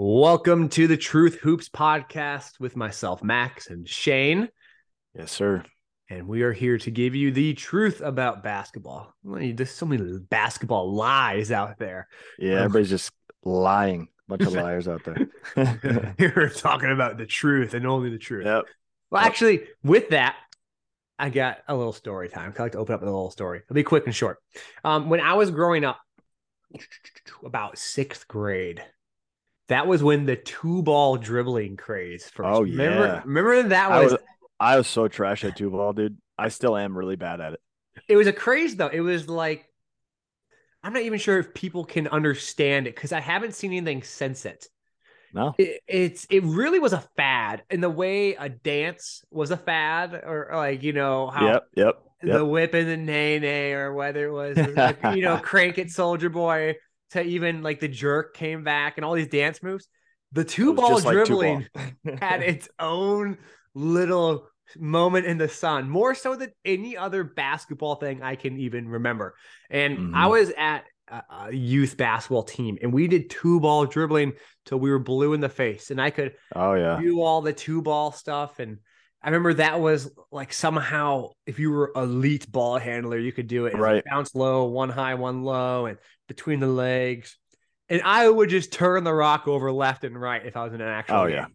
Welcome to the Truth Hoops podcast with myself, Max, and Shane. Yes, sir. And we are here to give you the truth about basketball. There's so many basketball lies out there. Yeah, everybody's just lying. A Bunch of liars out there. You're talking about the truth and only the truth. Yep. Well, actually, with that, I got a little story time. I like to open up with a little story. It'll be quick and short. Um, when I was growing up, about sixth grade, that was when the two ball dribbling craze first. Oh remember, yeah, remember that was, I was I was so trash at two ball, dude. I still am really bad at it. It was a craze though. It was like I'm not even sure if people can understand it because I haven't seen anything since it. No, it, it's it really was a fad in the way a dance was a fad, or, like you know how yep, yep, the whip and the nay nay, or whether it was like, you know crank it Soulja Boy to even like the jerk came back and all these dance moves. The two ball dribbling like two ball. had its own little moment in the sun, more so than any other basketball thing I can even remember. And mm-hmm. I was at a youth basketball team and we did two ball dribbling till we were blue in the face and I could oh yeah do all the two ball stuff and I remember that was like somehow if you were elite ball handler you could do it. Right like bounce low one high one low and between the legs. And I would just turn the rock over left and right if I was in an actual oh game. yeah.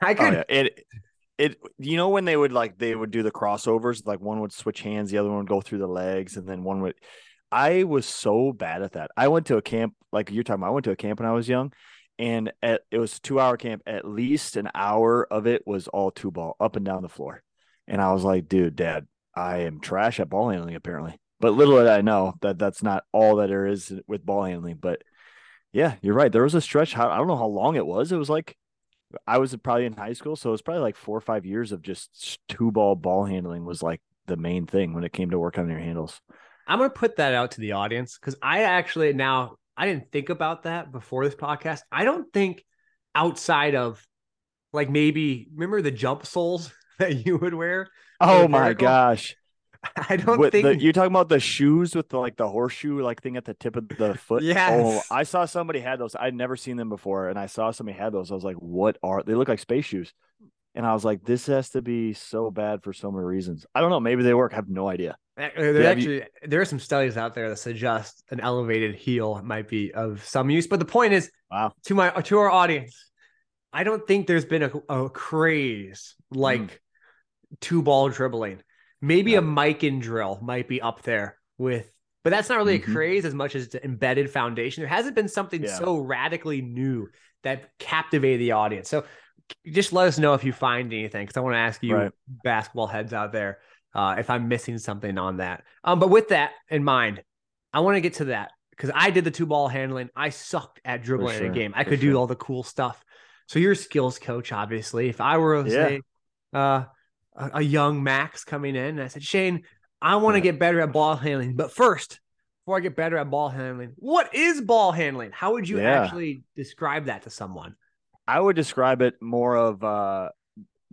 I could oh, yeah. it it you know when they would like they would do the crossovers like one would switch hands the other one would go through the legs and then one would i was so bad at that. I went to a camp like you're talking about i went to a camp when i was young and at, it was a two hour camp at least an hour of it was all two ball up and down the floor. And i was like dude dad i am trash at ball handling apparently. But little did i know that that's not all that there is with ball handling but yeah you're right. There was a stretch i don't know how long it was. It was like I was probably in high school, so it was probably like four or five years of just two ball ball handling was like the main thing when it came to work on your handles. I'm gonna put that out to the audience because I actually now I didn't think about that before this podcast. I don't think outside of like maybe remember the jump soles that you would wear. Oh my gosh. I don't with think the, you're talking about the shoes with the like the horseshoe like thing at the tip of the foot. Yeah. Oh, I saw somebody had those. I'd never seen them before, and I saw somebody had those. I was like, "What are they? Look like space shoes." And I was like, "This has to be so bad for so many reasons." I don't know. Maybe they work. I have no idea. There actually you... there are some studies out there that suggest an elevated heel might be of some use. But the point is, wow, to my to our audience, I don't think there's been a, a craze like mm. two ball dribbling Maybe yeah. a and drill might be up there with, but that's not really mm-hmm. a craze as much as it's an embedded foundation. There hasn't been something yeah. so radically new that captivated the audience. So just let us know if you find anything because I want to ask you, right. basketball heads out there, uh, if I'm missing something on that. Um, but with that in mind, I want to get to that because I did the two ball handling. I sucked at dribbling sure. in a game. I could do all the cool stuff. So you're a skills coach, obviously. If I were, yeah. say, uh, a, a young Max coming in. And I said, Shane, I want to get better at ball handling. But first, before I get better at ball handling, what is ball handling? How would you yeah. actually describe that to someone? I would describe it more of uh,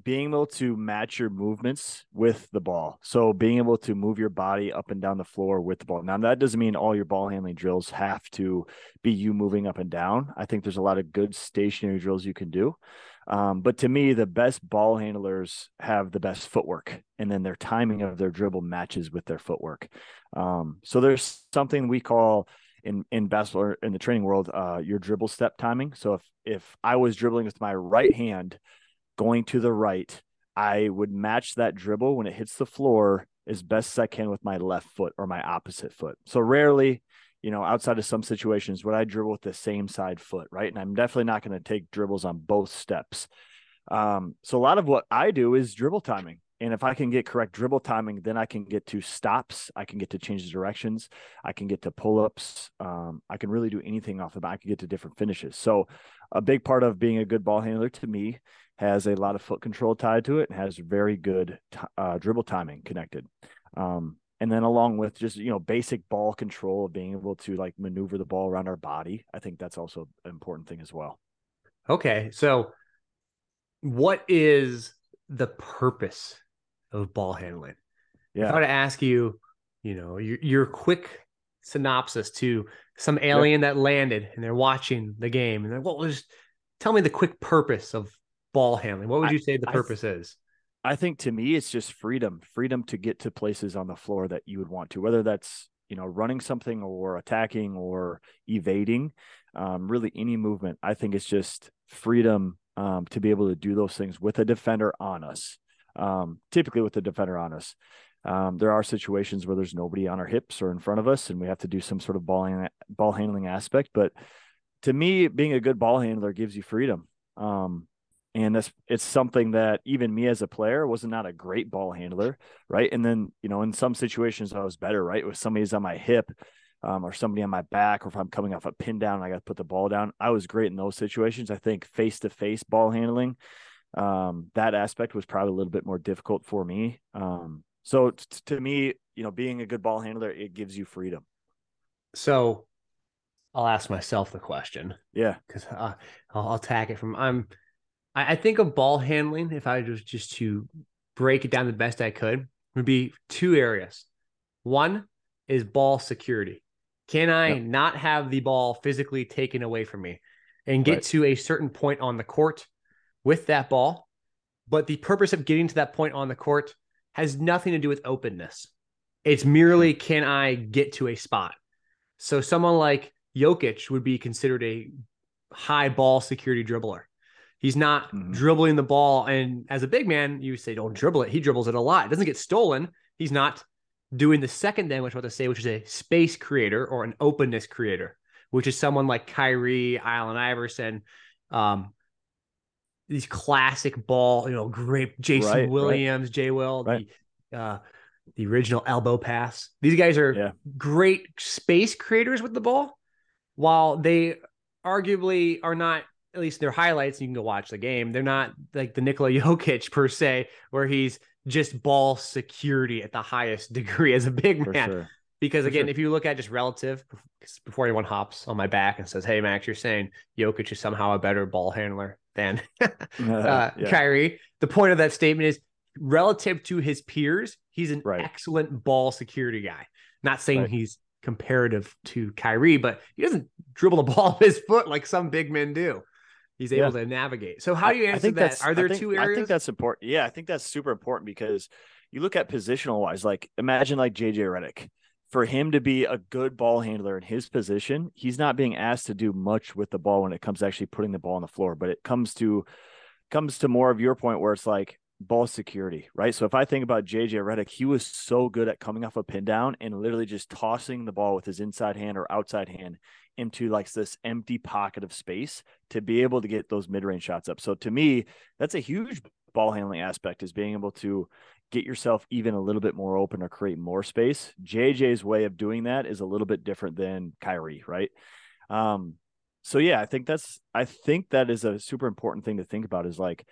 being able to match your movements with the ball. So being able to move your body up and down the floor with the ball. Now that doesn't mean all your ball handling drills have to be you moving up and down. I think there's a lot of good stationary drills you can do. Um, but to me, the best ball handlers have the best footwork, and then their timing of their dribble matches with their footwork. Um, so there's something we call in in basketball in the training world uh, your dribble step timing. So if if I was dribbling with my right hand going to the right, I would match that dribble when it hits the floor as best as I can with my left foot or my opposite foot. So rarely you know, outside of some situations, would I dribble with the same side foot, right? And I'm definitely not going to take dribbles on both steps. Um, so a lot of what I do is dribble timing. And if I can get correct dribble timing, then I can get to stops. I can get to change the directions. I can get to pull ups. Um, I can really do anything off the bat. I can get to different finishes. So, a big part of being a good ball handler to me has a lot of foot control tied to it and has very good uh, dribble timing connected. Um, and then along with just you know basic ball control of being able to like maneuver the ball around our body i think that's also an important thing as well okay so what is the purpose of ball handling yeah if i were to ask you you know your, your quick synopsis to some alien that landed and they're watching the game and they're well tell me the quick purpose of ball handling. What would I- you say the I purpose is? I think to me, it's just freedom, freedom to get to places on the floor that you would want to, whether that's, you know, running something or attacking or evading, um, really any movement. I think it's just freedom um, to be able to do those things with a defender on us, um, typically with the defender on us. Um, there are situations where there's nobody on our hips or in front of us, and we have to do some sort of ball, ball handling aspect. But to me, being a good ball handler gives you freedom. Um, and that's it's something that even me as a player was not a great ball handler, right? And then you know, in some situations, I was better, right? With somebody's on my hip, um, or somebody on my back, or if I'm coming off a pin down, I got to put the ball down. I was great in those situations. I think face to face ball handling, um, that aspect was probably a little bit more difficult for me. Um, so t- to me, you know, being a good ball handler, it gives you freedom. So I'll ask myself the question Yeah, because uh, I'll, I'll tack it from I'm. I, I think of ball handling. If I was just to break it down the best I could, would be two areas. One is ball security. Can I Yep. not have the ball physically taken away from me and get Right. to a certain point on the court with that ball? But the purpose of getting to that point on the court has nothing to do with openness. It's merely can I get to a spot? So someone like Jokic would be considered a high ball security dribbler. He's not Mhm. dribbling the ball. And as a big man, you say, don't dribble it. He dribbles it a lot. It doesn't get stolen. He's not doing the second thing, which I want to say, which is a space creator or an openness creator, which is someone like Kyrie, Allen Iverson, um, these classic ball, you know, great Jason Right, right. Williams, Jay Will, Right. the uh, the original elbow pass. These guys are Yeah. great space creators with the ball, while they arguably are not. At least their highlights, you can go watch the game. They're not like the Nikola Jokic per se, where he's just ball security at the highest degree as a big for man. sure. Because again, sure. if you look at just relative, before anyone hops on my back and says, "Hey, Max, you're saying Jokic is somehow a better ball handler than uh, yeah. Kyrie," the point of that statement is relative to his peers, he's an Right. excellent ball security guy. Not saying Right. he's comparative to Kyrie, but he doesn't dribble the ball with his foot like some big men do. He's able to navigate. So, how do you answer that? Are there think, two I think that's important. Yeah, I think that's super important because you look at positional wise, like imagine like JJ Redick. For him to be a good ball handler in his position, he's not being asked to do much with the ball when it comes to actually putting the ball on the floor. But it comes to comes to more of your point where it's like ball security, right? So if I think about JJ Redick, he was so good at coming off a pin down and literally just tossing the ball with his inside hand or outside hand into like this empty pocket of space to be able to get those mid-range shots up. So to me, that's a huge ball handling aspect is being able to get yourself even a little bit more open or create more space. JJ's way of doing that is a little bit different than Kyrie, right? Um so yeah, I think that's I think that is a super important thing to think about is like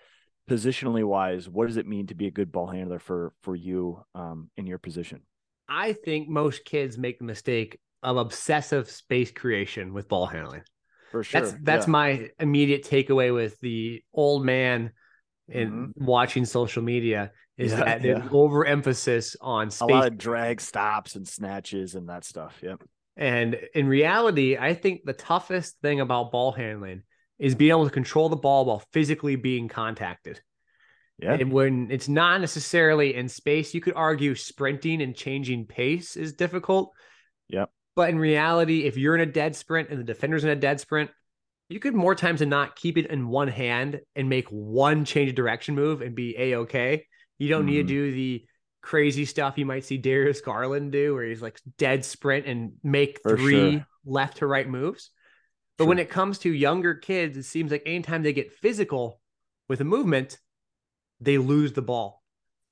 positionally wise, what does it mean to be a good ball handler for for you um in your position? I think most kids make the mistake of obsessive space creation with ball handling. For sure. That's that's yeah. my immediate takeaway with the old man and watching social media is. Yeah, that yeah. overemphasis on a lot of drag stops and snatches and that stuff. Yep. and in reality, I think the toughest thing about ball handling is being able to control the ball while physically being contacted. Yeah. And when it's not necessarily in space, you could argue sprinting and changing pace is difficult. Yep. But in reality, if you're in a dead sprint and the defender's in a dead sprint, you could more times than not keep it in one hand and make one change of direction move and be a okay. You don't need Mhm. to do the crazy stuff you might see Darius Garland do, where he's like dead sprint and make For three sure. left to right moves. But Sure. when it comes to younger kids, it seems like anytime they get physical with a movement, they lose the ball.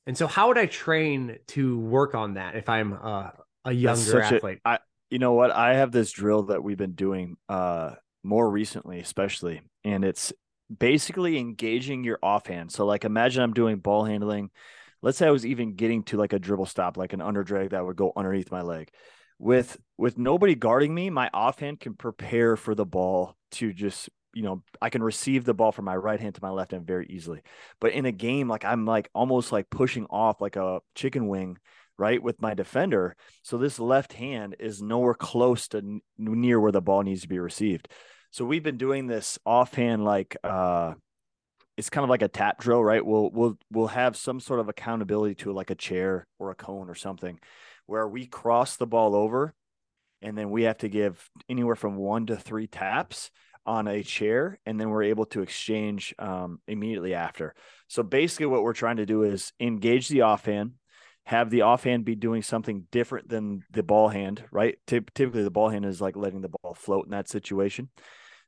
And so, how would I train to work on that if I'm uh, a younger such athlete? I you know what? I have this drill that we've been doing uh more recently, especially, and it's basically engaging your offhand. So like imagine I'm doing ball handling. Let's say I was even getting to like a dribble stop, like an under drag that would go underneath my leg. With with nobody guarding me, my offhand can prepare for the ball to just you know, I can receive the ball from my right hand to my left hand very easily. But in a game, like I'm like almost like pushing off like a chicken wing, right, with my defender. So this left hand is nowhere close to n- near where the ball needs to be received. So we've been doing this offhand, like uh, it's kind of like a tap drill, right? We'll we'll we'll have some sort of accountability to like a chair or a cone or something, where we cross the ball over, and then we have to give anywhere from one to three taps on a chair, and then we're able to exchange um, immediately after. So basically, what we're trying to do is engage the offhand, have the offhand be doing something different than the ball hand, right? Typically, the ball hand is like letting the ball float in that situation.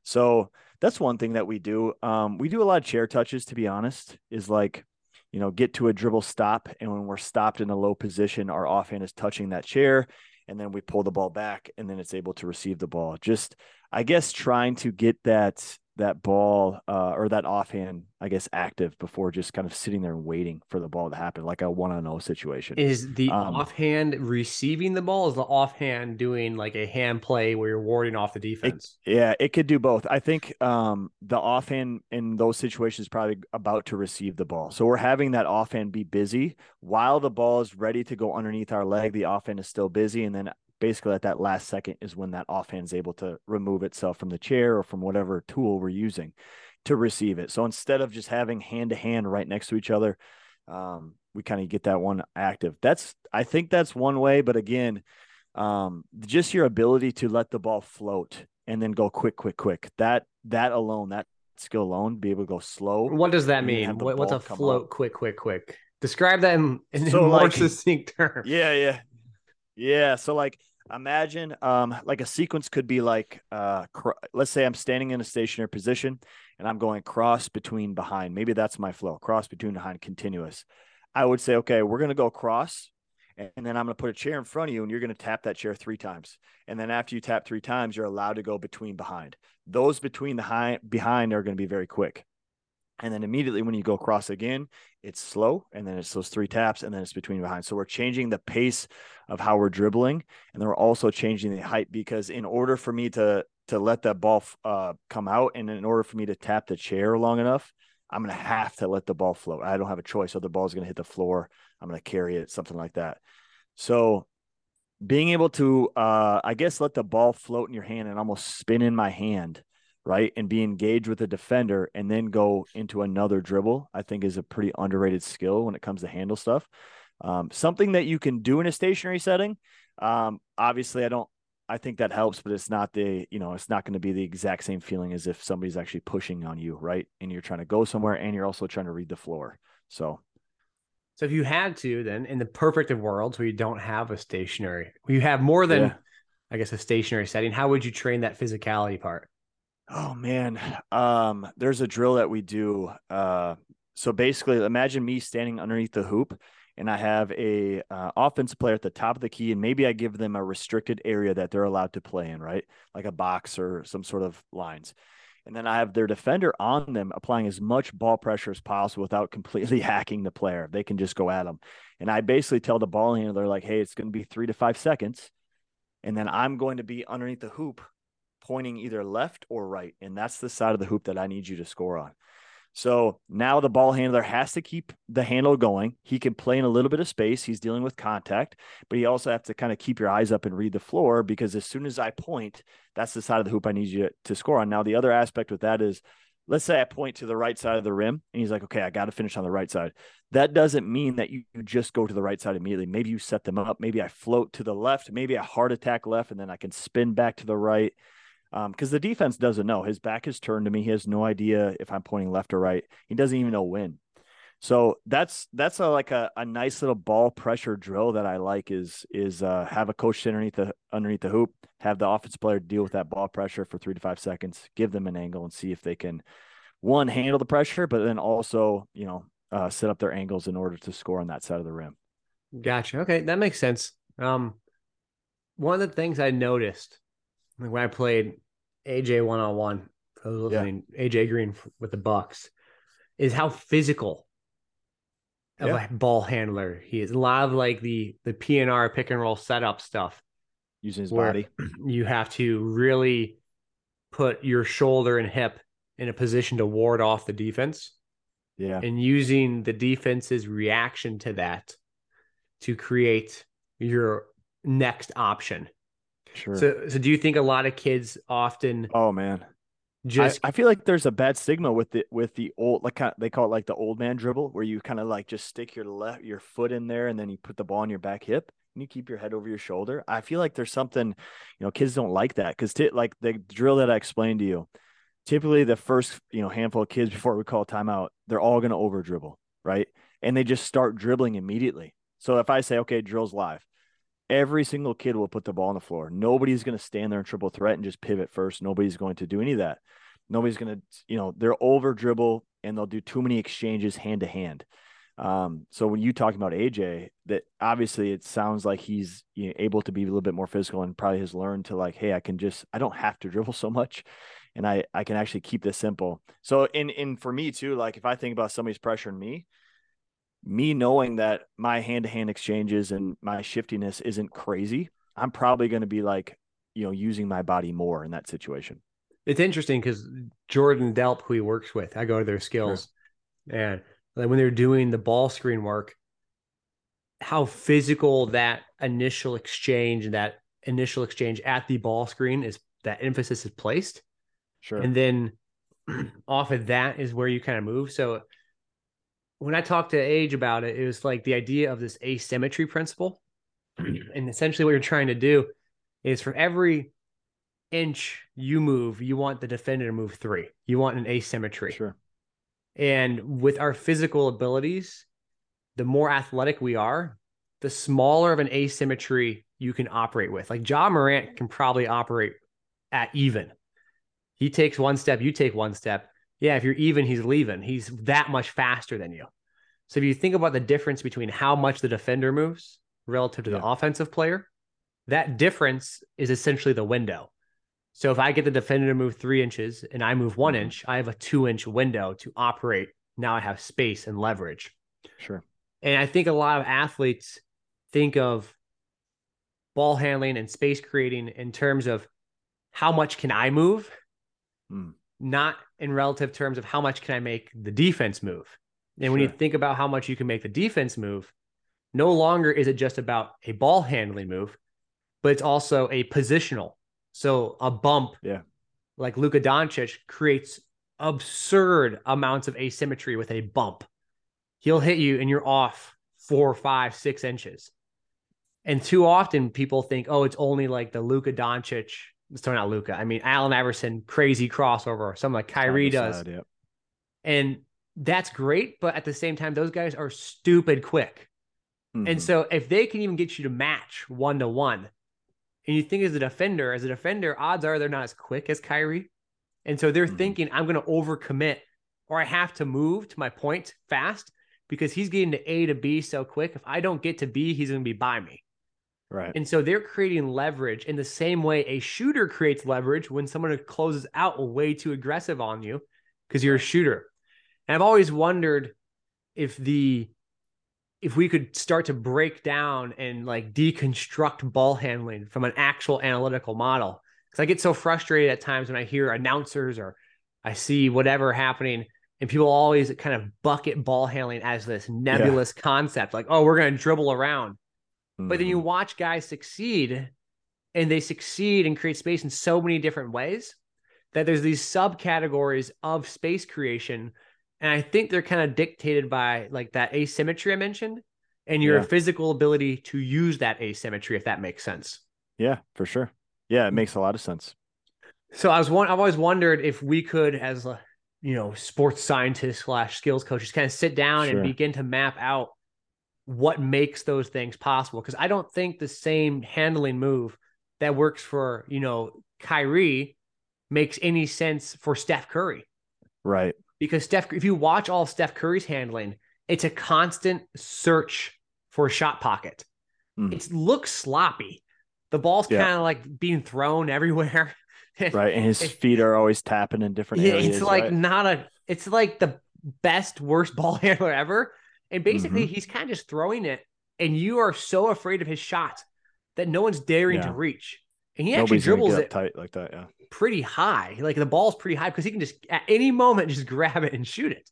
So that's one thing that we do. Um, we do a lot of chair touches, to be honest, is like, you know, get to a dribble stop. And when we're stopped in a low position, our offhand is touching that chair. And then we pull the ball back and then it's able to receive the ball. Just, I guess, trying to get that that ball uh, or that offhand, I guess, active before just kind of sitting there and waiting for the ball to happen, like a one on zero situation. Is the um, offhand receiving the ball? Is the offhand doing like a hand play where you're warding off the defense? It, yeah, it could do both. I think um, the offhand in those situations is probably about to receive the ball. So we're having that offhand be busy while the ball is ready to go underneath our leg. The offhand is still busy, and then basically at that last second is when that offhand is able to remove itself from the chair or from whatever tool we're using to receive it. So instead of just having hand to hand right next to each other, um, we kind of get that one active. That's I think that's one way, but again, um, just your ability to let the ball float and then go quick, quick, quick. That that alone, that skill alone, be able to go slow. What does that mean? What, what's a float, out. quick, quick, quick? Describe that in, in so more like, succinct terms. Yeah, yeah, yeah. So like imagine um, like a sequence could be like uh, cr- let's say i'm standing in a stationary position and i'm going cross between behind. Maybe that's my flow cross between behind continuous. I would say okay we're going to go cross and then i'm going to put a chair in front of you and you're going to tap that chair three times. And then after you tap three times you're allowed to go between behind. Those between the high behind are going to be very quick and then immediately when you go across again, it's slow. And then it's those three taps and then it's between behind. So we're changing the pace of how we're dribbling. And then we're also changing the height because in order for me to to let that ball uh, come out and in order for me to tap the chair long enough, I'm going to have to let the ball float. I don't have a choice. So the ball's going to hit the floor. I'm going to carry it, something like that. So being able to, uh, I guess, let the ball float in your hand and almost spin in my hand right? And be engaged with a defender and then go into another dribble, I think is a pretty underrated skill when it comes to handle stuff. Um, something that you can do in a stationary setting. Um, obviously, I don't. I think that helps, but it's not the you know it's not going to be the exact same feeling as if somebody's actually pushing on you, right? And you're trying to go somewhere, and you're also trying to read the floor. So, so if you had to, then in the perfect of worlds where you don't have a stationary, you have more than, yeah. I guess, a stationary setting. How would you train that physicality part? Oh man, um, there's a drill that we do. Uh, so basically, imagine me standing underneath the hoop, and I have a uh, offensive player at the top of the key, and maybe I give them a restricted area that they're allowed to play in, right? Like a box or some sort of lines. And then I have their defender on them, applying as much ball pressure as possible without completely hacking the player. They can just go at them. And I basically tell the ball handler, like, hey, it's going to be three to five seconds. And then I'm going to be underneath the hoop pointing either left or right. And that's the side of the hoop that I need you to score on. So now the ball handler has to keep the handle going. He can play in a little bit of space. He's dealing with contact, but he also have to kind of keep your eyes up and read the floor because as soon as I point, that's the side of the hoop I need you to score on. Now, the other aspect with that is let's say I point to the right side of the rim and he's like, okay, I got to finish on the right side. That doesn't mean that you just go to the right side immediately. Maybe you set them up. Maybe I float to the left, maybe a heart attack left, and then I can spin back to the right because um, the defense doesn't know. His back is turned to me. He has no idea if I'm pointing left or right. He doesn't even know when. So that's that's a, like a, a nice little ball pressure drill that I like is is uh, have a coach underneath the underneath the hoop, have the offense player deal with that ball pressure for three to five seconds, give them an angle and see if they can one handle the pressure, but then also you know uh, set up their angles in order to score on that side of the rim. Gotcha. Okay, that makes sense. Um, one of the things I noticed like when I played AJ one on one, I was listening yeah. AJ Green with the Bucks, is how physical of yeah. a ball handler he is. A lot of like the the PNR pick and roll setup stuff using his body. You have to really put your shoulder and hip in a position to ward off the defense. Yeah. And using the defense's reaction to that to create your next option. Sure. So, so do you think a lot of kids often? Oh man, just I, I, feel like there's a bad stigma with the with the old like kind of, they call it like the old man dribble where you kind of like just stick your left your foot in there and then you put the ball on your back hip and you keep your head over your shoulder. I feel like there's something, you know, kids don't like that because t- like the drill that I explained to you, typically the first you know handful of kids before we call timeout, they're all going to over dribble, right? And they just start dribbling immediately. So if I say okay, drills live, every single kid will put the ball on the floor. Nobody's going to stand there and triple threat and just pivot first. Nobody's going to do any of that. Nobody's going to, you know, they're over dribble and they'll do too many exchanges hand to hand. Um, so when you talk about AJ, that obviously it sounds like he's you know, able to be a little bit more physical and probably has learned to like, hey, I can just I don't have to dribble so much, and I I can actually keep this simple. So in in for me too, like if I think about somebody's pressuring me, me knowing that my hand to hand exchanges and my shiftiness isn't crazy, I'm probably going to be like, you know, using my body more in that situation. It's interesting because Jordan Delp, who he works with, I go to their skills sure. and like when they're doing the ball screen work, how physical that initial exchange, and that initial exchange at the ball screen is that emphasis is placed. Sure. And then off of that is where you kind of move. So when I talked to AJ about it, it was like the idea of this asymmetry principle. and essentially, what you're trying to do is for every inch you move, you want the defender to move three. You want an asymmetry. Sure. And with our physical abilities, the more athletic we are, the smaller of an asymmetry you can operate with. Like Ja Morant can probably operate at even. He takes one step, you take one step yeah, if you're even, he's leaving. He's that much faster than you. So if you think about the difference between how much the defender moves relative to yeah. the offensive player, that difference is essentially the window. So if I get the defender to move three inches and I move one mm-hmm. inch, I have a two inch window to operate. Now I have space and leverage. Sure. And I think a lot of athletes think of ball handling and space creating in terms of how much can I move? Mm not in relative terms of how much can I make the defense move. And sure. when you think about how much you can make the defense move, no longer is it just about a ball handling move, but it's also a positional. So a bump, yeah, like Luka Doncic creates absurd amounts of asymmetry with a bump. He'll hit you and you're off four, five, six inches. And too often people think, oh, it's only like the Luka Doncic so out Luka. I mean, Allen Iverson, crazy crossover, something like Kyrie does. Side. And that's great. But at the same time, those guys are stupid quick. Mm-hmm. And so if they can even get you to match one to one, and you think as a defender, as a defender, odds are they're not as quick as Kyrie. And so they're mm-hmm. thinking, I'm going to overcommit or I have to move to my point fast because he's getting to A to B so quick. If I don't get to B, he's going to be by me. Right. And so they're creating leverage in the same way a shooter creates leverage when someone closes out way too aggressive on you because you're a shooter. And I've always wondered if the if we could start to break down and like deconstruct ball handling from an actual analytical model. Because I get so frustrated at times when I hear announcers or I see whatever happening and people always kind of bucket ball handling as this nebulous yeah. concept like oh we're going to dribble around but then you mm-hmm. watch guys succeed and they succeed and create space in so many different ways that there's these subcategories of space creation. And I think they're kind of dictated by like that asymmetry I mentioned and your yeah. physical ability to use that asymmetry, if that makes sense. Yeah, for sure. Yeah, it makes a lot of sense. So I was one, I've always wondered if we could, as a, you know, sports scientists slash skills coaches, kind of sit down sure. and begin to map out what makes those things possible. Because I don't think the same handling move that works for, you know, Kyrie makes any sense for Steph Curry. Right. Because Steph, if you watch all Steph Curry's handling, it's a constant search for a shot pocket. Mm. It looks sloppy. The ball's yeah. kind of like being thrown everywhere. right. And his feet are always tapping in different yeah, areas. It's like right? not a, it's like the best, worst ball handler ever. And basically, mm-hmm. he's kind of just throwing it, and you are so afraid of his shot that no one's daring yeah. to reach. And he Nobody's actually dribbles it tight like that, yeah. Pretty high. Like the ball's pretty high because he can just at any moment just grab it and shoot it.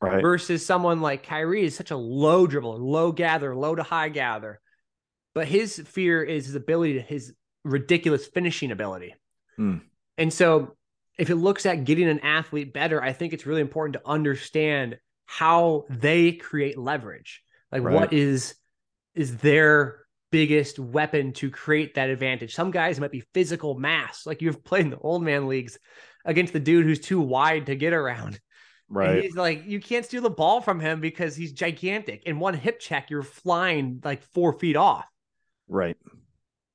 Right. Versus someone like Kyrie is such a low dribbler, low gather, low to high gather. But his fear is his ability to his ridiculous finishing ability. Mm. And so if it looks at getting an athlete better, I think it's really important to understand how they create leverage. Like Right. what is is their biggest weapon to create that advantage. Some guys might be physical mass, like you've played in the old man leagues against the dude who's too wide to get around. And Right. he's like, you can't steal the ball from him because he's gigantic. In one hip check, you're flying like four feet off. Right.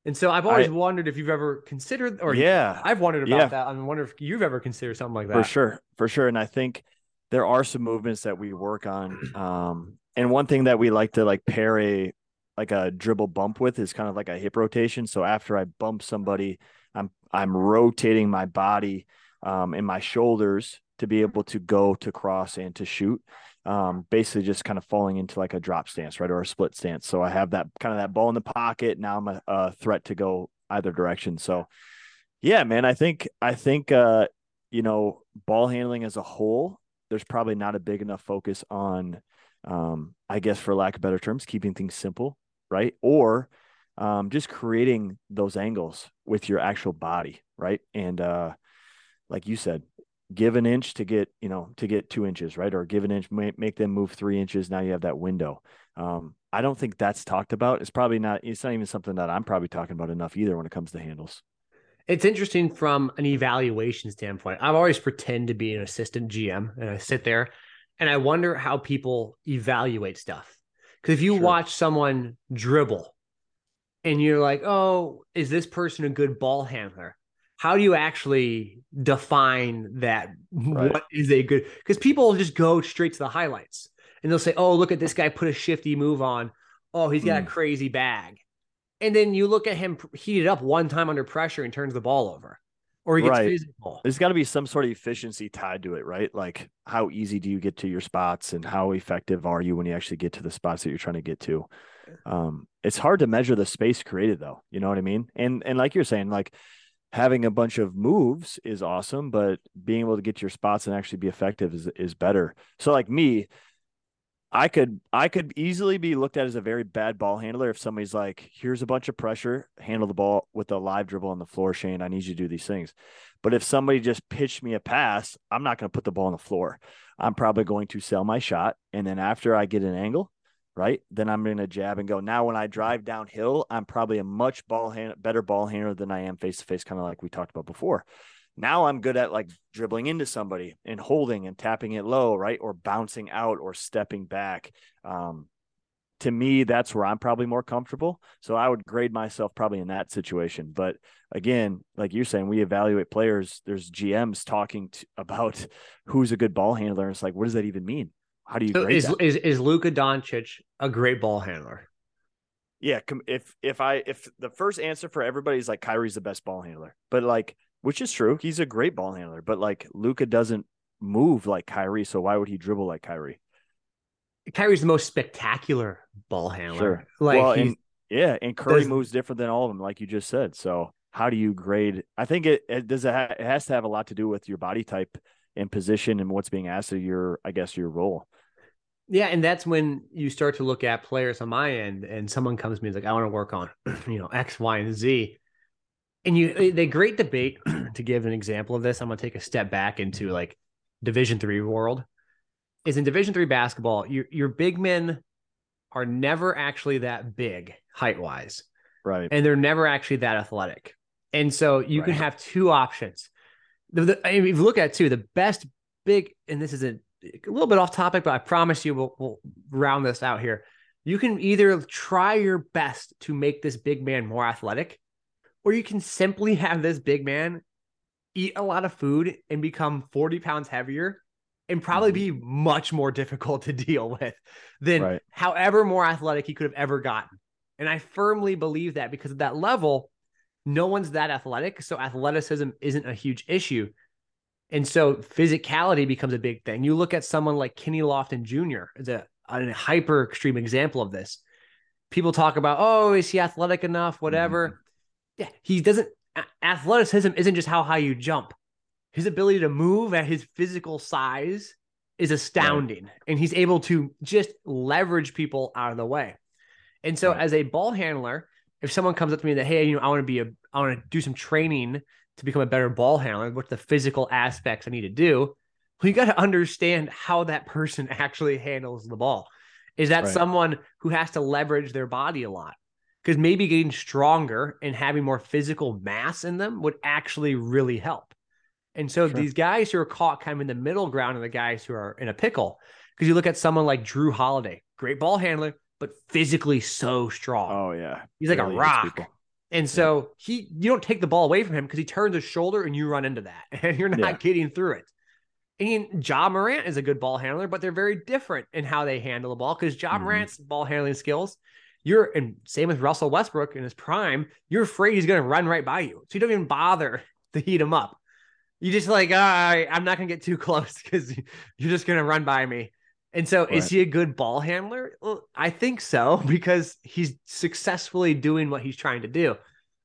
And so I've always I- wondered if you've ever considered, or yeah. I've wondered about Yeah. that. I wonder if you've ever considered something like that. For sure, for sure. And I think there are some movements that we work on. Um, and one thing that we like to like pair a like a dribble bump with is kind of like a hip rotation. So after I bump somebody, I'm I'm rotating my body um, and my shoulders to be able to go to cross and to shoot. Um, basically just kind of falling into like a drop stance, right, or a split stance. So I have that kind of that ball in the pocket. Now I'm a, a threat to go either direction. So yeah, man, I think I think uh, you know, ball handling as a whole, there's probably not a big enough focus on, um, I guess, for lack of better terms, keeping things simple, right? Or um, just creating those angles with your actual body, right? And uh, like you said, give an inch to get, you know, to get two inches, right? Or give an inch, make, them move three inches. Now you have that window. Um, I don't think that's talked about. It's probably not, it's not even something that I'm probably talking about enough either when it comes to handles. It's interesting from an evaluation standpoint. I've always pretend to be an assistant GM and I sit there and I wonder how people evaluate stuff. Because if you Sure. watch someone dribble and you're like, oh, is this person a good ball handler? How do you actually define that? Right. What is a good? Because people just go straight to the highlights and they'll say, oh, look at this guy put a shifty move on. Oh, he's got Mm. a crazy bag. And then you look at him heated up one time under pressure and turns the ball over, or he gets Right. physical. There's got to be some sort of efficiency tied to it, right? Like how easy do you get to your spots and how effective are you when you actually get to the spots that you're trying to get to? Um, it's hard to measure the space created though. You know what I mean? And and like you're saying, like having a bunch of moves is awesome, but being able to get to your spots and actually be effective is is better. So like me, I could I could easily be looked at as a very bad ball handler if somebody's like, here's a bunch of pressure, handle the ball with a live dribble on the floor, Shane. I need you to do these things. But if somebody just pitched me a pass, I'm not going to put the ball on the floor. I'm probably going to sell my shot. And then after I get an angle, right, then I'm going to jab and go. Now, when I drive downhill, I'm probably a much ball hand, better ball handler than I am face to face, kind of like we talked about before. Now I'm good at like dribbling into somebody and holding and tapping it low, right? Or bouncing out or stepping back. Um, to me, that's where I'm probably more comfortable. So I would grade myself probably in that situation. But again, like you're saying, we evaluate players. There's GMs talking to, about who's a good ball handler. It's like, what does that even mean? How do you So grade is, that? is is Luka Doncic a great ball handler? Yeah, if if I if the first answer for everybody is like Kyrie's the best ball handler, but like which is true, he's a great ball handler, but like Luka doesn't move like Kyrie, so why would he dribble like Kyrie? Kyrie's the most spectacular ball handler. Sure. Like well, and yeah, and Curry moves different than all of them, like you just said. So how do you grade? I think it, it does. It, ha- it has to have a lot to do with your body type and position and what's being asked of your, I guess, your role. Yeah, and that's when you start to look at players on my end, and someone comes to me and is like, "I want to work on, you know, X, Y, and Z." And you, uh, they great debate. to give an example of this, I'm going to take a step back into like Division three world. Is in Division three basketball, your your big men are never actually that big height wise, Right. and they're never actually that athletic. And so you can have two options. The, the, I mean, if you look at it too, the best big, and this is a, a little bit off topic, but I promise you we'll, we'll round this out here. You can either try your best to make this big man more athletic, or you can simply have this big man eat a lot of food and become 40 pounds heavier and probably mm-hmm. be much more difficult to deal with than Right. however more athletic he could have ever gotten. And I firmly believe that because at that level, no one's that athletic. So athleticism isn't a huge issue. And so physicality becomes a big thing. You look at someone like Kenny Lofton Jr. as a, a hyper extreme example of this. People talk about, oh, is he athletic enough? Mm-hmm. Whatever. Yeah, he doesn't. Athleticism isn't just how high you jump. His ability to move at his physical size is astounding, and he's able to just leverage people out of the way. And so, Right. as a ball handler, if someone comes up to me that, hey, you know, I want to be a, I want to do some training to become a better ball handler, what the physical aspects I need to do. Well, you got to understand how that person actually handles the ball. Is that Right. someone who has to leverage their body a lot? Because maybe getting stronger and having more physical mass in them would actually really help. And so Sure. these guys who are caught kind of in the middle ground are the guys who are in a pickle. Because you look at someone like Jrue Holiday, great ball handler, but physically so strong. Oh yeah, He's like a Really hits rock. And so he you don't take the ball away from him because he turns his shoulder and you run into that and you're not Yeah. getting through it. And Ja Morant is a good ball handler, but they're very different in how they handle the ball because Ja Mhm. Morant's ball handling skills, you're and same with Russell Westbrook in his prime, you're afraid he's gonna run right by you. So you don't even bother to heat him up. You just like, ah, all right, I'm not gonna get too close because you're just gonna run by me. And so is he a good ball handler? Well, I think so because he's successfully doing what he's trying to do.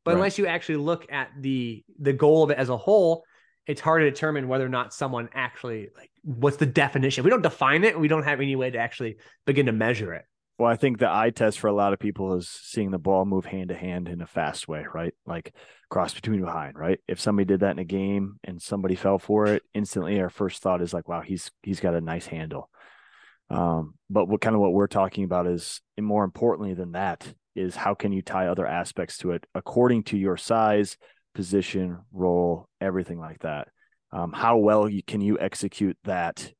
But Right. unless you actually look at the the goal of it as a whole, it's hard to determine whether or not someone actually like what's the definition. If we don't define it, we don't have any way to actually begin to measure it. Well, I think the eye test for a lot of people is seeing the ball move hand to hand in a fast way, right? Like cross between behind, right? If somebody did that in a game and somebody fell for it, instantly our first thought is like, wow, he's he's got a nice handle. Um, but what kind of what we're talking about is and more importantly than that is how can you tie other aspects to it according to your size, position, role, everything like that. Um, how well you can you execute that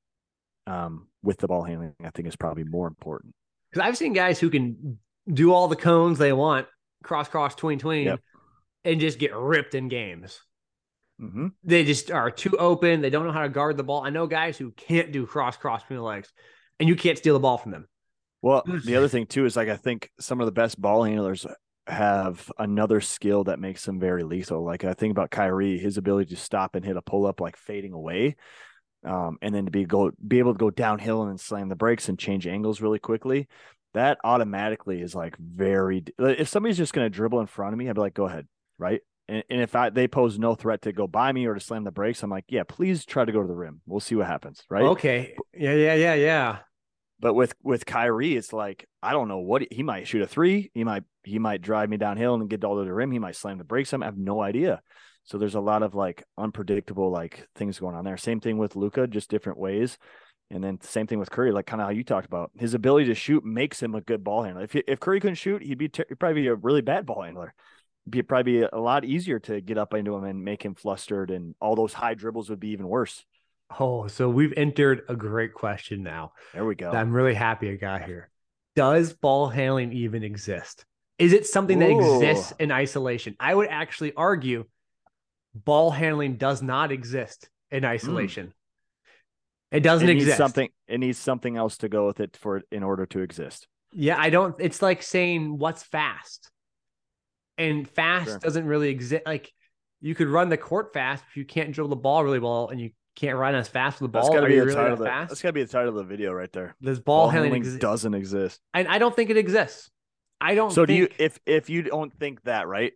um, with the ball handling, I think is probably more important. Because I've seen guys who can do all the cones they want, cross, cross, tween, tween, Yep. and just get ripped in games. Mm-hmm. They just are too open. They don't know how to guard the ball. I know guys who can't do cross, cross between the legs, and you can't steal the ball from them. Well, the other thing too is like I think some of the best ball handlers have another skill that makes them very lethal. Like I think about Kyrie, his ability to stop and hit a pull up like fading away, um, and then to be go be able to go downhill and then slam the brakes and change angles really quickly. That automatically is like very. If somebody's just going to dribble in front of me, I'd be like, go ahead, right? And, and if I, they pose no threat to go by me or to slam the brakes, I'm like, yeah, please try to go to the rim. We'll see what happens, right? Okay. Yeah, yeah, yeah, yeah. But with with Kyrie, it's like I don't know what he might shoot a three. He might he might drive me downhill and get all to the rim. He might slam the brakes. I have no idea. So there's a lot of like unpredictable like things going on there. Same thing with Luka, just different ways. And then same thing with Curry, like kind of how you talked about his ability to shoot makes him a good ball handler. If if Curry couldn't shoot, he'd be ter- he'd probably be a really bad ball handler. It'd be probably be a lot easier to get up into him and make him flustered, and all those high dribbles would be even worse. Oh, so we've entered a great question now. There we go. I'm really happy I got here. Does ball handling even exist? Is it something that exists in isolation? I would actually argue ball handling does not exist in hmm. isolation. It doesn't it exist. something. It needs something else to go with it for in order to exist. Yeah, I don't. It's like saying what's fast, and fast Sure. doesn't really exist. Like you could run the court fast if you can't dribble the ball really well, and you can't run as fast with the That's ball. got to be the really title. that the, that's got to be the title of the video right there. This ball, handling, handling exist? doesn't exist. And I don't think it exists. I don't. So do you? If if you don't think that, right?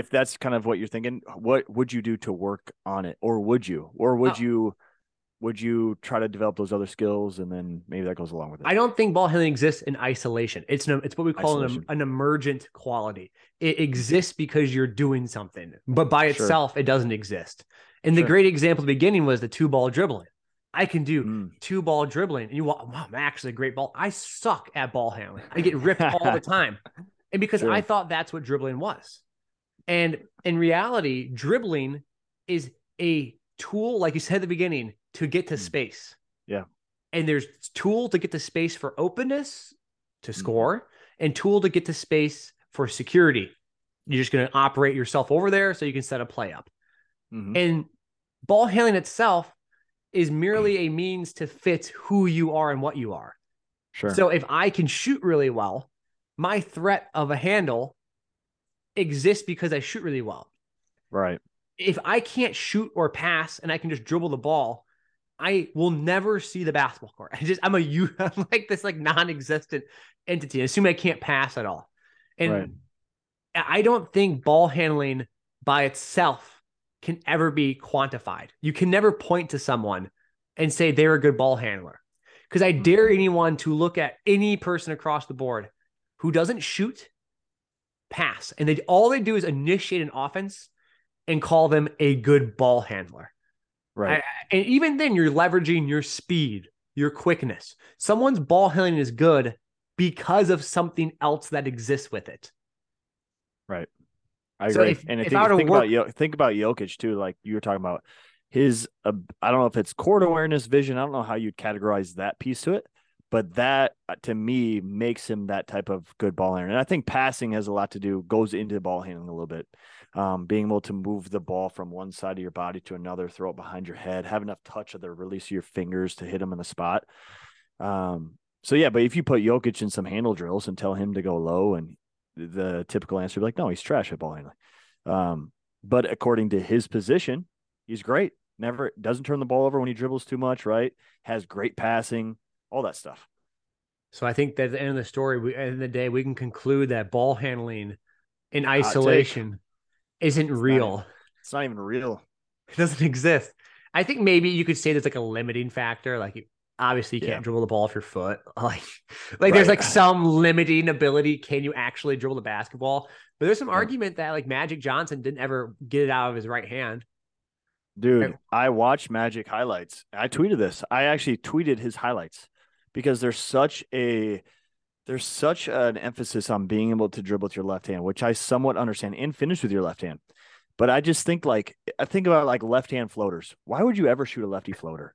If that's kind of what you're thinking, what would you do to work on it, or would you, or would Oh. you, would you try to develop those other skills, and then maybe that goes along with it? I don't think ball handling exists in isolation. It's an, it's what we call an, an emergent quality. It exists because you're doing something, but by Sure. itself, it doesn't exist. And the great example at the beginning was the two ball dribbling. I can do Mm, two ball dribbling, and you want, wow, I'm actually a great ball. I suck at ball handling. I get ripped all the time, and because Sure. I thought that's what dribbling was, and in reality, dribbling is a tool, like you said at the beginning, to get to Mm. space. Yeah. and there's tool to get to space for openness to Mhm. score, and tool to get to space for security. You're just going to operate yourself over there so you can set a play up. mhm. And ball handling itself is merely a means to fit who you are and what you are. Sure. So if I can shoot really well, my threat of a handle exists because I shoot really well. right. If I can't shoot or pass and I can just dribble the ball, I will never see the basketball court. I just I'm a you I'm like this like non-existent entity. Assume I can't pass at all. And Right. I don't think ball handling by itself can ever be quantified. You can never point to someone and say they're a good ball handler. Because I hmm. dare anyone to look at any person across the board who doesn't shoot, pass, and they all they do is initiate an offense and call them a good ball handler. Right. I, and even then, you're leveraging your speed, your quickness. Someone's ball handling is good because of something else that exists with it. Right. I So agree. if- and if think, think work- about Yo- think about Jokic too. Like you were talking about his, uh, I don't know if it's court awareness, vision. I don't know how you'd categorize that piece to it, but that uh, to me makes him that type of good ball handler. And I think passing has a lot to do, goes into the ball handling a little bit. Um, being able to move the ball from one side of your body to another, throw it behind your head, have enough touch of the release of your fingers to hit him in the spot. Um, so yeah, but if you put Jokic in some handle drills and tell him to go low, and the typical answer be like, no, he's trash at ball handling. Um, but according to his position, he's great. Never doesn't turn the ball over when he dribbles too much, right? Has great passing, all that stuff. So I think that at the end of the story, we, at the end of the day, we can conclude that ball handling in isolation isn't not real. It's not even real. It doesn't exist. I think maybe you could say there's like a limiting factor. Like you, obviously you can't Yeah. dribble the ball off your foot. Like, like there's like some limiting ability. Can you actually dribble the basketball? But there's some Yeah. argument that like Magic Johnson didn't ever get it out of his right hand. Dude, Right. I watched Magic highlights. I tweeted this. I actually tweeted his highlights because there's such a there's such an emphasis on being able to dribble with your left hand, which I somewhat understand and finish with your left hand. But I just think like I think about like left hand floaters. Why would you ever shoot a lefty floater?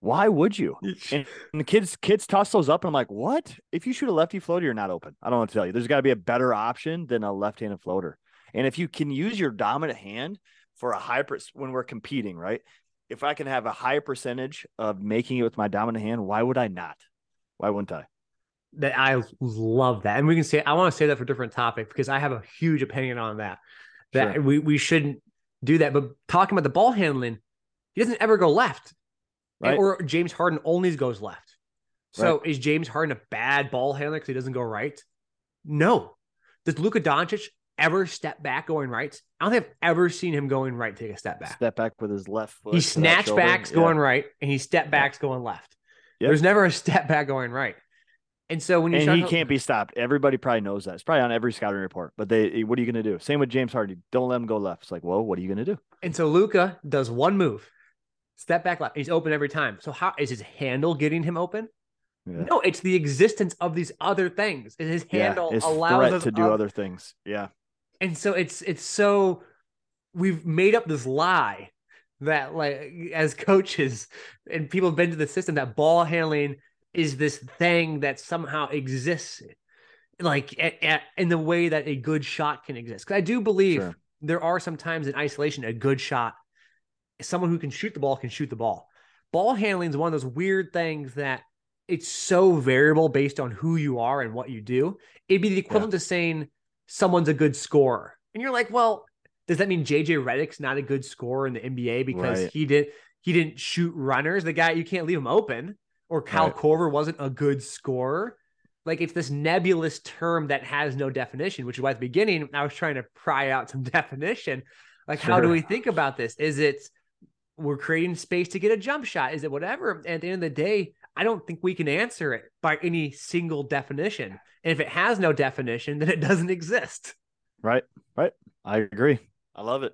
Why would you? And, and the kids kids toss those up, and I'm like, what? If you shoot a lefty floater, you're not open. I don't want to tell you. There's got to be a better option than a left-handed floater. And if you can use your dominant hand for a high per- when we're competing, right? If I can have a high percentage of making it with my dominant hand, why would I not? Why wouldn't I? that I love that. And we can say I want to say that for a different topic because I have a huge opinion on that. That Sure. we, we shouldn't do that. But talking about the ball handling, he doesn't ever go left. And- or James Harden only goes left. So is James Harden a bad ball handler because he doesn't go right? No. Does Luka Doncic ever step back going right? I don't think I've ever seen him going right take a step back. Step back with his left foot. he to that snatch backs Yeah. going right and he step backs going left. Yep. There's never a step back going right. And so when you and he can't be stopped. Everybody probably knows that. It's probably on every scouting report. But they, eh, what are you going to do? Same with James Harden. Don't let him go left. It's like, well, what are you going to do? And so Luka does one move, step back left. He's open every time. So how is his handle getting him open? Yeah. No, it's the existence of these other things. And his handle his allows us to do oth- other things. Yeah, And so it's it's so we've made up this lie that like as coaches and people have been to the system that ball handling is this thing that somehow exists like a- a- in the way that a good shot can exist. Because I do believe Sure. there are some times in isolation a good shot, someone who can shoot the ball can shoot the ball. Ball handling is one of those weird things that it's so variable based on who you are and what you do. It'd be the equivalent to saying someone's a good scorer. And you're like, well, does that mean JJ Redick's not a good scorer in the NBA because Right. he did he didn't shoot runners? The guy you can't leave him open. Or Cal Right. Korver wasn't a good scorer. Like it's this nebulous term that has no definition, which is why at the beginning I was trying to pry out some definition. Like, how do we think about this? Is it we're creating space to get a jump shot? Is it whatever? And at the end of the day, I don't think we can answer it by any single definition. And if it has no definition, then it doesn't exist. right, right. I agree. I love it.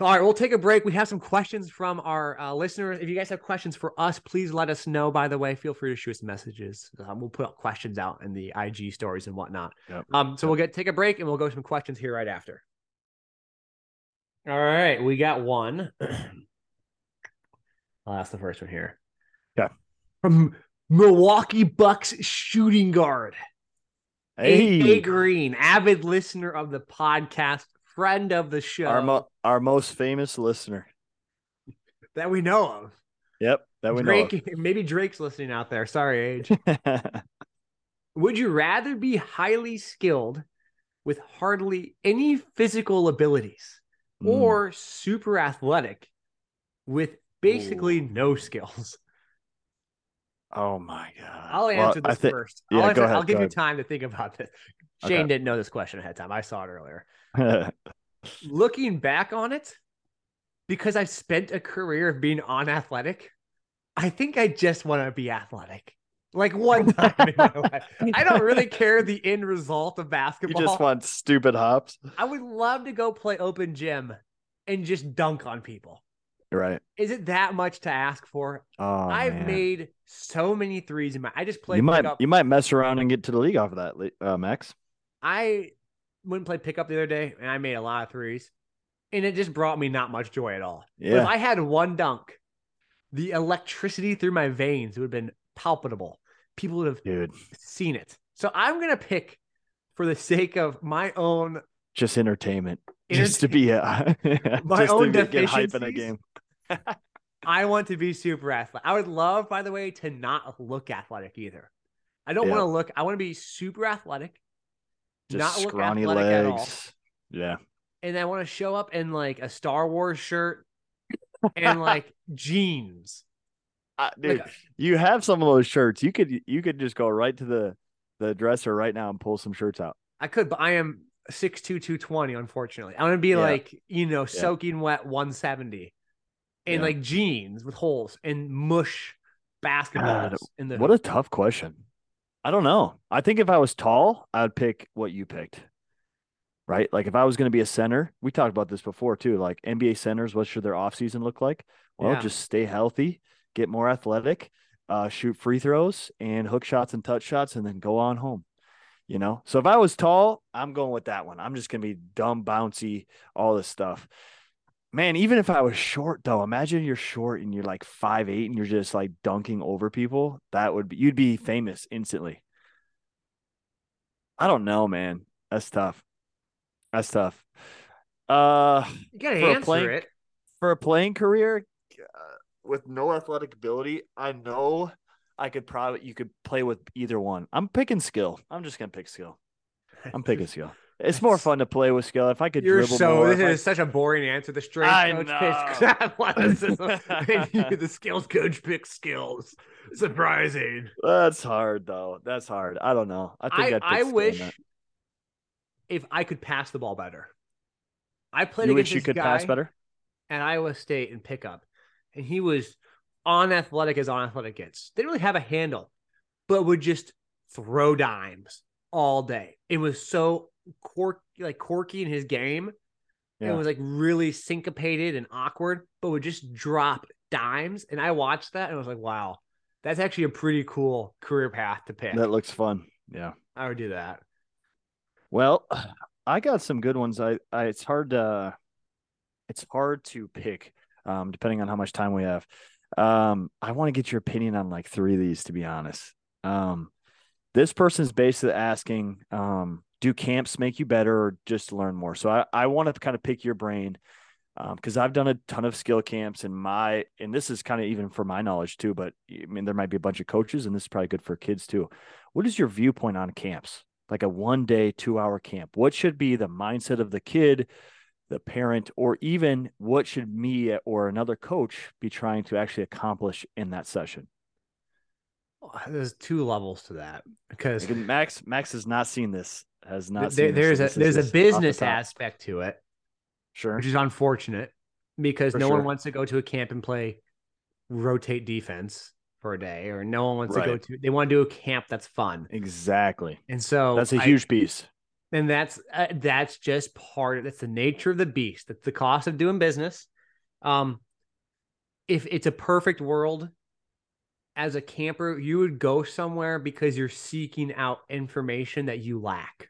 All right, we'll take a break. We have some questions from our uh, listeners. If you guys have questions for us, please let us know. By the way, feel free to shoot us messages. Um, we'll put questions out in the IG stories and whatnot. Yep. Um, so we'll get take a break and we'll go some questions here right after. All right, we got one. I'll ask the first one here. From Milwaukee Bucks shooting guard. Hey, AJ Green, avid listener of the podcast, friend of the show our mo- our most famous listener. that we know of. Yep, that we Drake, maybe Drake's listening out there. Sorry, AJ. Would you rather be highly skilled with hardly any physical abilities Mm, or super athletic with basically Ooh. no skills? Oh my god. I'll answer I this thi- first. I'll, answer- ahead, I'll give you time to think about this. Okay. Shane didn't know this question ahead of time. I saw it earlier. Looking back on it, because I've spent a career of being unathletic, I think I just want to be athletic. Like one time in my life. I don't really care the end result of basketball. you just want stupid hops. I would love to go play open gym and just dunk on people. Right. Is it that much to ask for? Oh, I've man. made so many threes in my. I just played. you might pickup. you might mess around and get to the league off of that, uh, Max. I went and played pickup the other day, and I made a lot of threes, and it just brought me not much joy at all. But if I had one dunk, the electricity through my veins would have been palpable. People would have Dude, seen it. So I'm gonna pick, for the sake of my own just entertainment. just to be a My just own to get hype in a game. I want to be super athletic. I would love, by the way, to not look athletic either. I don't Yeah. want to look. I want to be super athletic, Just not look scrawny athletic at all. legs. Yeah. and I want to show up in like a Star Wars shirt and like jeans. Uh, Like, dude, you have some of those shirts. You could you could just go right to the the dresser right now and pull some shirts out. I could, but I am 6'2", 220, Unfortunately, I want to be Yeah. like you know soaking wet one seventy, in Yeah. like jeans with holes and mush basketballs God, in the. What a tough question. I don't know. I think if I was tall, I'd pick what you picked. Right? Like if I was going to be a center, we talked about this before too. Like NBA centers, what should their offseason look like? Well, Yeah. just stay healthy, get more athletic, uh, shoot free throws and hook shots and touch shots, and then go on home. You know? So if I was tall, I'm going with that one. I'm just going to be dumb, bouncy, all this stuff. Man, even if I was short though, imagine you're short and you're like five eight and you're just like dunking over people. That would be you'd be famous instantly. I don't know, man. That's tough. That's tough. Uh, you gotta for a answer plank- it. for a playing career uh, with no athletic ability, I know I could probably you could play with either one. I'm picking skill. I'm just gonna pick skill. I'm picking skill. It's more fun to play with skill. If I could You're dribble so. more, This if I- is such a boring answer. The strength I coach know. picks athleticism, and you, the skills coach picks skills. Surprising. That's hard though. That's hard. I don't know. I think I, I'd pick I wish if I could pass the ball better. I played you against wish you could guy pass better. at Iowa State in pickup, and he was on athletic as on athletic gets. Didn't really have a handle, but would just throw dimes all day. It was so cork like quirky in his game. Yeah. It was like really syncopated and awkward, but would just drop dimes. And I watched that and I was like, wow, that's actually a pretty cool career path to pick. That looks fun. Yeah. I would do that. Well, I got some good ones. I, I it's hard to it's hard to pick, um, depending on how much time we have. Um, I want to get your opinion on like three of these, to be honest. Um, this person's basically asking, um, do camps make you better or just learn more? So I, I want to kind of pick your brain um, because I've done a ton of skill camps and my and this is kind of even for my knowledge too, but I mean there might be a bunch of coaches and this is probably good for kids too. What is your viewpoint on camps? Like a one day, two hour camp? What should be the mindset of the kid, the parent, or even what should me or another coach be trying to actually accomplish in that session? There's two levels to that because Max Max has not seen this, has not there- seen there's a there's a off the business aspect to it, Sure. which is unfortunate because For no sure. one wants to go to a camp and play rotate defense for a day, or no one wants to go to. They want to do a camp that's fun, Exactly. and so That's a huge piece. and that's uh, that's just part of that's the nature of the beast. That's the cost of doing business. Um, if it's a perfect world, as a camper, you would go somewhere because you're seeking out information that you lack.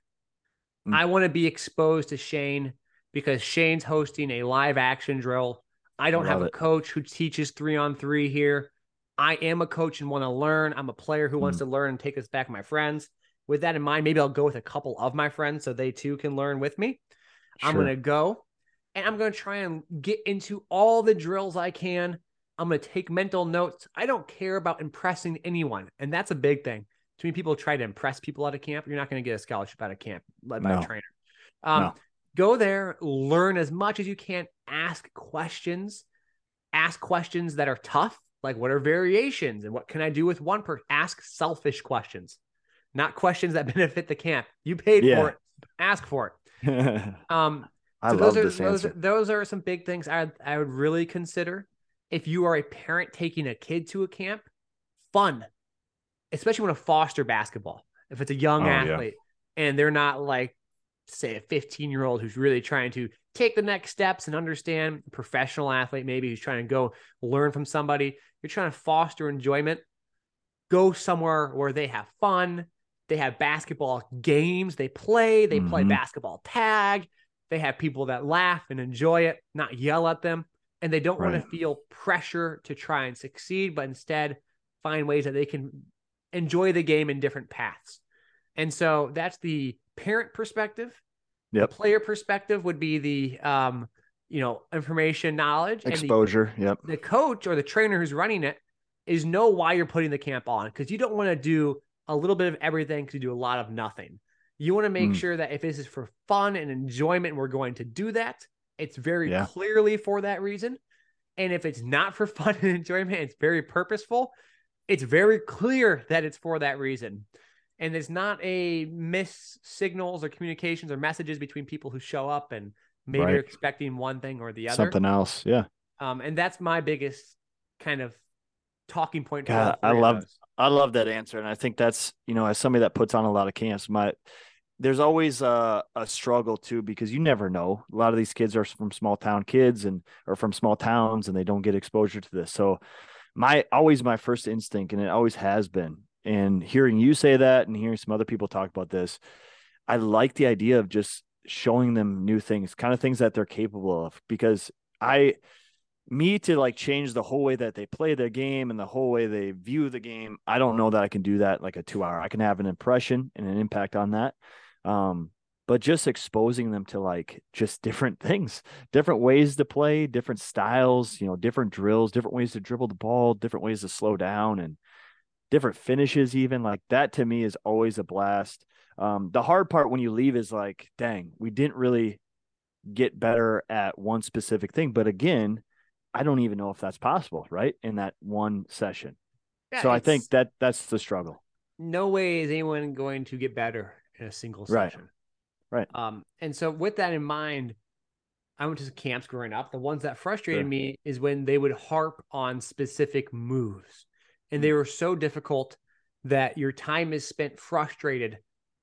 Mm. I want to be exposed to Shane because Shane's hosting a live action drill. I don't have a it. coach who teaches three on three here. I am a coach and want to learn. I'm a player who wants Hmm. to learn and take us back my friends. With that in mind, maybe I'll go with a couple of my friends so they too can learn with me. I'm going to go and I'm going to try and get into all the drills I can. I'm going to take mental notes. I don't care about impressing anyone. And that's a big thing. Too many people try to impress people out of camp. You're not going to get a scholarship out of camp led by No. a trainer. Um, No. Go there, learn as much as you can, ask questions, ask questions that are tough, like what are variations and what can I do with one person? Ask selfish questions, not questions that benefit the camp. You paid Yeah. for it, ask for it. Um, I so love those are this those, answer. those are some big things I I would really consider if you are a parent taking a kid to a camp. Fun, especially when a foster basketball. If it's a young Oh, yeah. athlete and they're not like say a 15 year old who's really trying to take the next steps and understand professional athlete maybe who's trying to go learn from somebody you're trying to foster enjoyment go somewhere where they have fun they have basketball games they play they mm-hmm. play basketball tag they have people that laugh and enjoy it not yell at them and they don't right. want to feel pressure to try and succeed but instead find ways that they can enjoy the game in different paths and so that's the parent perspective Yep. The player perspective would be the um, you know, information, knowledge, exposure. The, yep. The coach or the trainer who's running it is know why you're putting the camp on because you don't want to do a little bit of everything because you do a lot of nothing. You want to make mm. sure that if this is for fun and enjoyment, we're going to do that. It's very yeah. clearly for that reason. And if it's not for fun and enjoyment, it's very purposeful. It's very clear that it's for that reason and there's not a miss signals or communications or messages between people who show up and maybe right. are expecting one thing or the other. Something else, yeah. Um, and that's my biggest kind of talking point. God, I love, I love that answer, and I think that's you know, as somebody that puts on a lot of camps, my there's always a, a struggle too because you never know. A lot of these kids are from small town kids and or from small towns, and they don't get exposure to this. So my always my first instinct, and it always has been, and hearing you say that and hearing some other people talk about this, I like the idea of just showing them new things, kind of things that they're capable of. Because I, me to like change the whole way that they play their game and the whole way they view the game, I don't know that I can do that like a two hour. I can have an impression and an impact on that. Um, but just exposing them to like just different things, different ways to play, different styles, you know, different drills, different ways to dribble the ball, different ways to slow down and different finishes, even like that to me is always a blast. Um, the hard part when you leave is like, dang, we didn't really get better at one specific thing. But again, I don't even know if that's possible, right? In that one session. Yeah, so I think that that's the struggle. No way is anyone going to get better in a single session. Right. Right. Um, and so with that in mind, I went to camps growing up. The ones that frustrated sure. me is when they would harp on specific moves and they were so difficult that your time is spent frustrated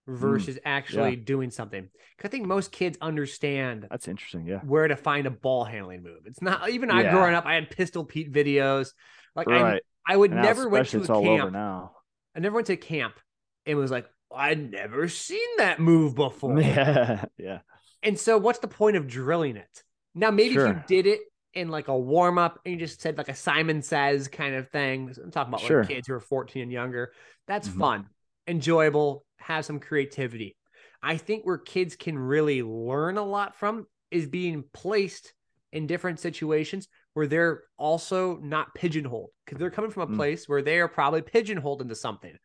hmm. versus mm, actually yeah. doing something. I think most kids understand that's interesting, yeah. Where to find a ball handling move. It's not even I growing up, I had Pistol Pete videos. Like right. I, I would now, never went to a camp. now. I never went to camp and was like, I'd never seen that move before. Yeah, yeah. And so, what's the point of drilling it? Now, maybe sure. if you did it in like a warm up and you just said like a Simon says kind of thing. I'm talking about sure. like kids who are 14 and younger. That's mm-hmm. fun, enjoyable, have some creativity. I think where kids can really learn a lot from is being placed in different situations where they're also not pigeonholed because they're coming from a mm. place where they are probably pigeonholed into something.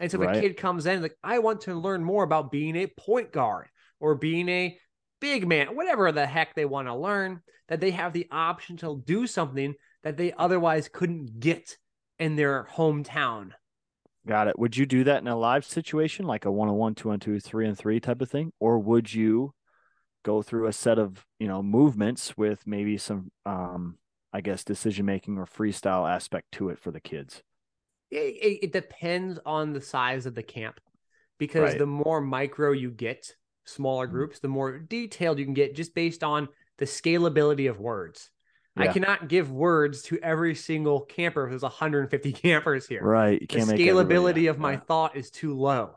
And so if right. a kid comes in like, I want to learn more about being a point guard or being a big man, whatever the heck they want to learn, that they have the option to do something that they otherwise couldn't get in their hometown. Got it. Would you do that in a live situation, like a one on one, two on two, three on three type of thing? Or would you go through a set of, you know, movements with maybe some um, I guess decision making or freestyle aspect to it for the kids? It, it, depends on the size of the camp because right. the more micro you get, smaller mm-hmm. groups, the more detailed you can get just based on the scalability of words. Yeah. I cannot give words to every single camper if there's 150 campers here. Right. The scalability of my yeah. thought is too low.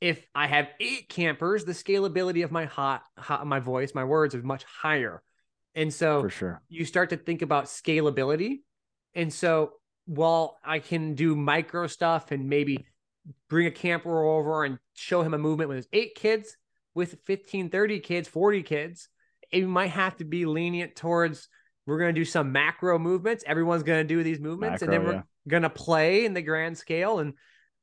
If I have eight campers, the scalability of my hot, hot my voice, my words is much higher. And so for sure you start to think about scalability. And so while I can do micro stuff and maybe bring a camper over and show him a movement with his eight kids, with 15, 30 kids, 40 kids, it might have to be lenient towards we're going to do some macro movements. Everyone's going to do these movements, macro, and then we're yeah. going to play in the grand scale. And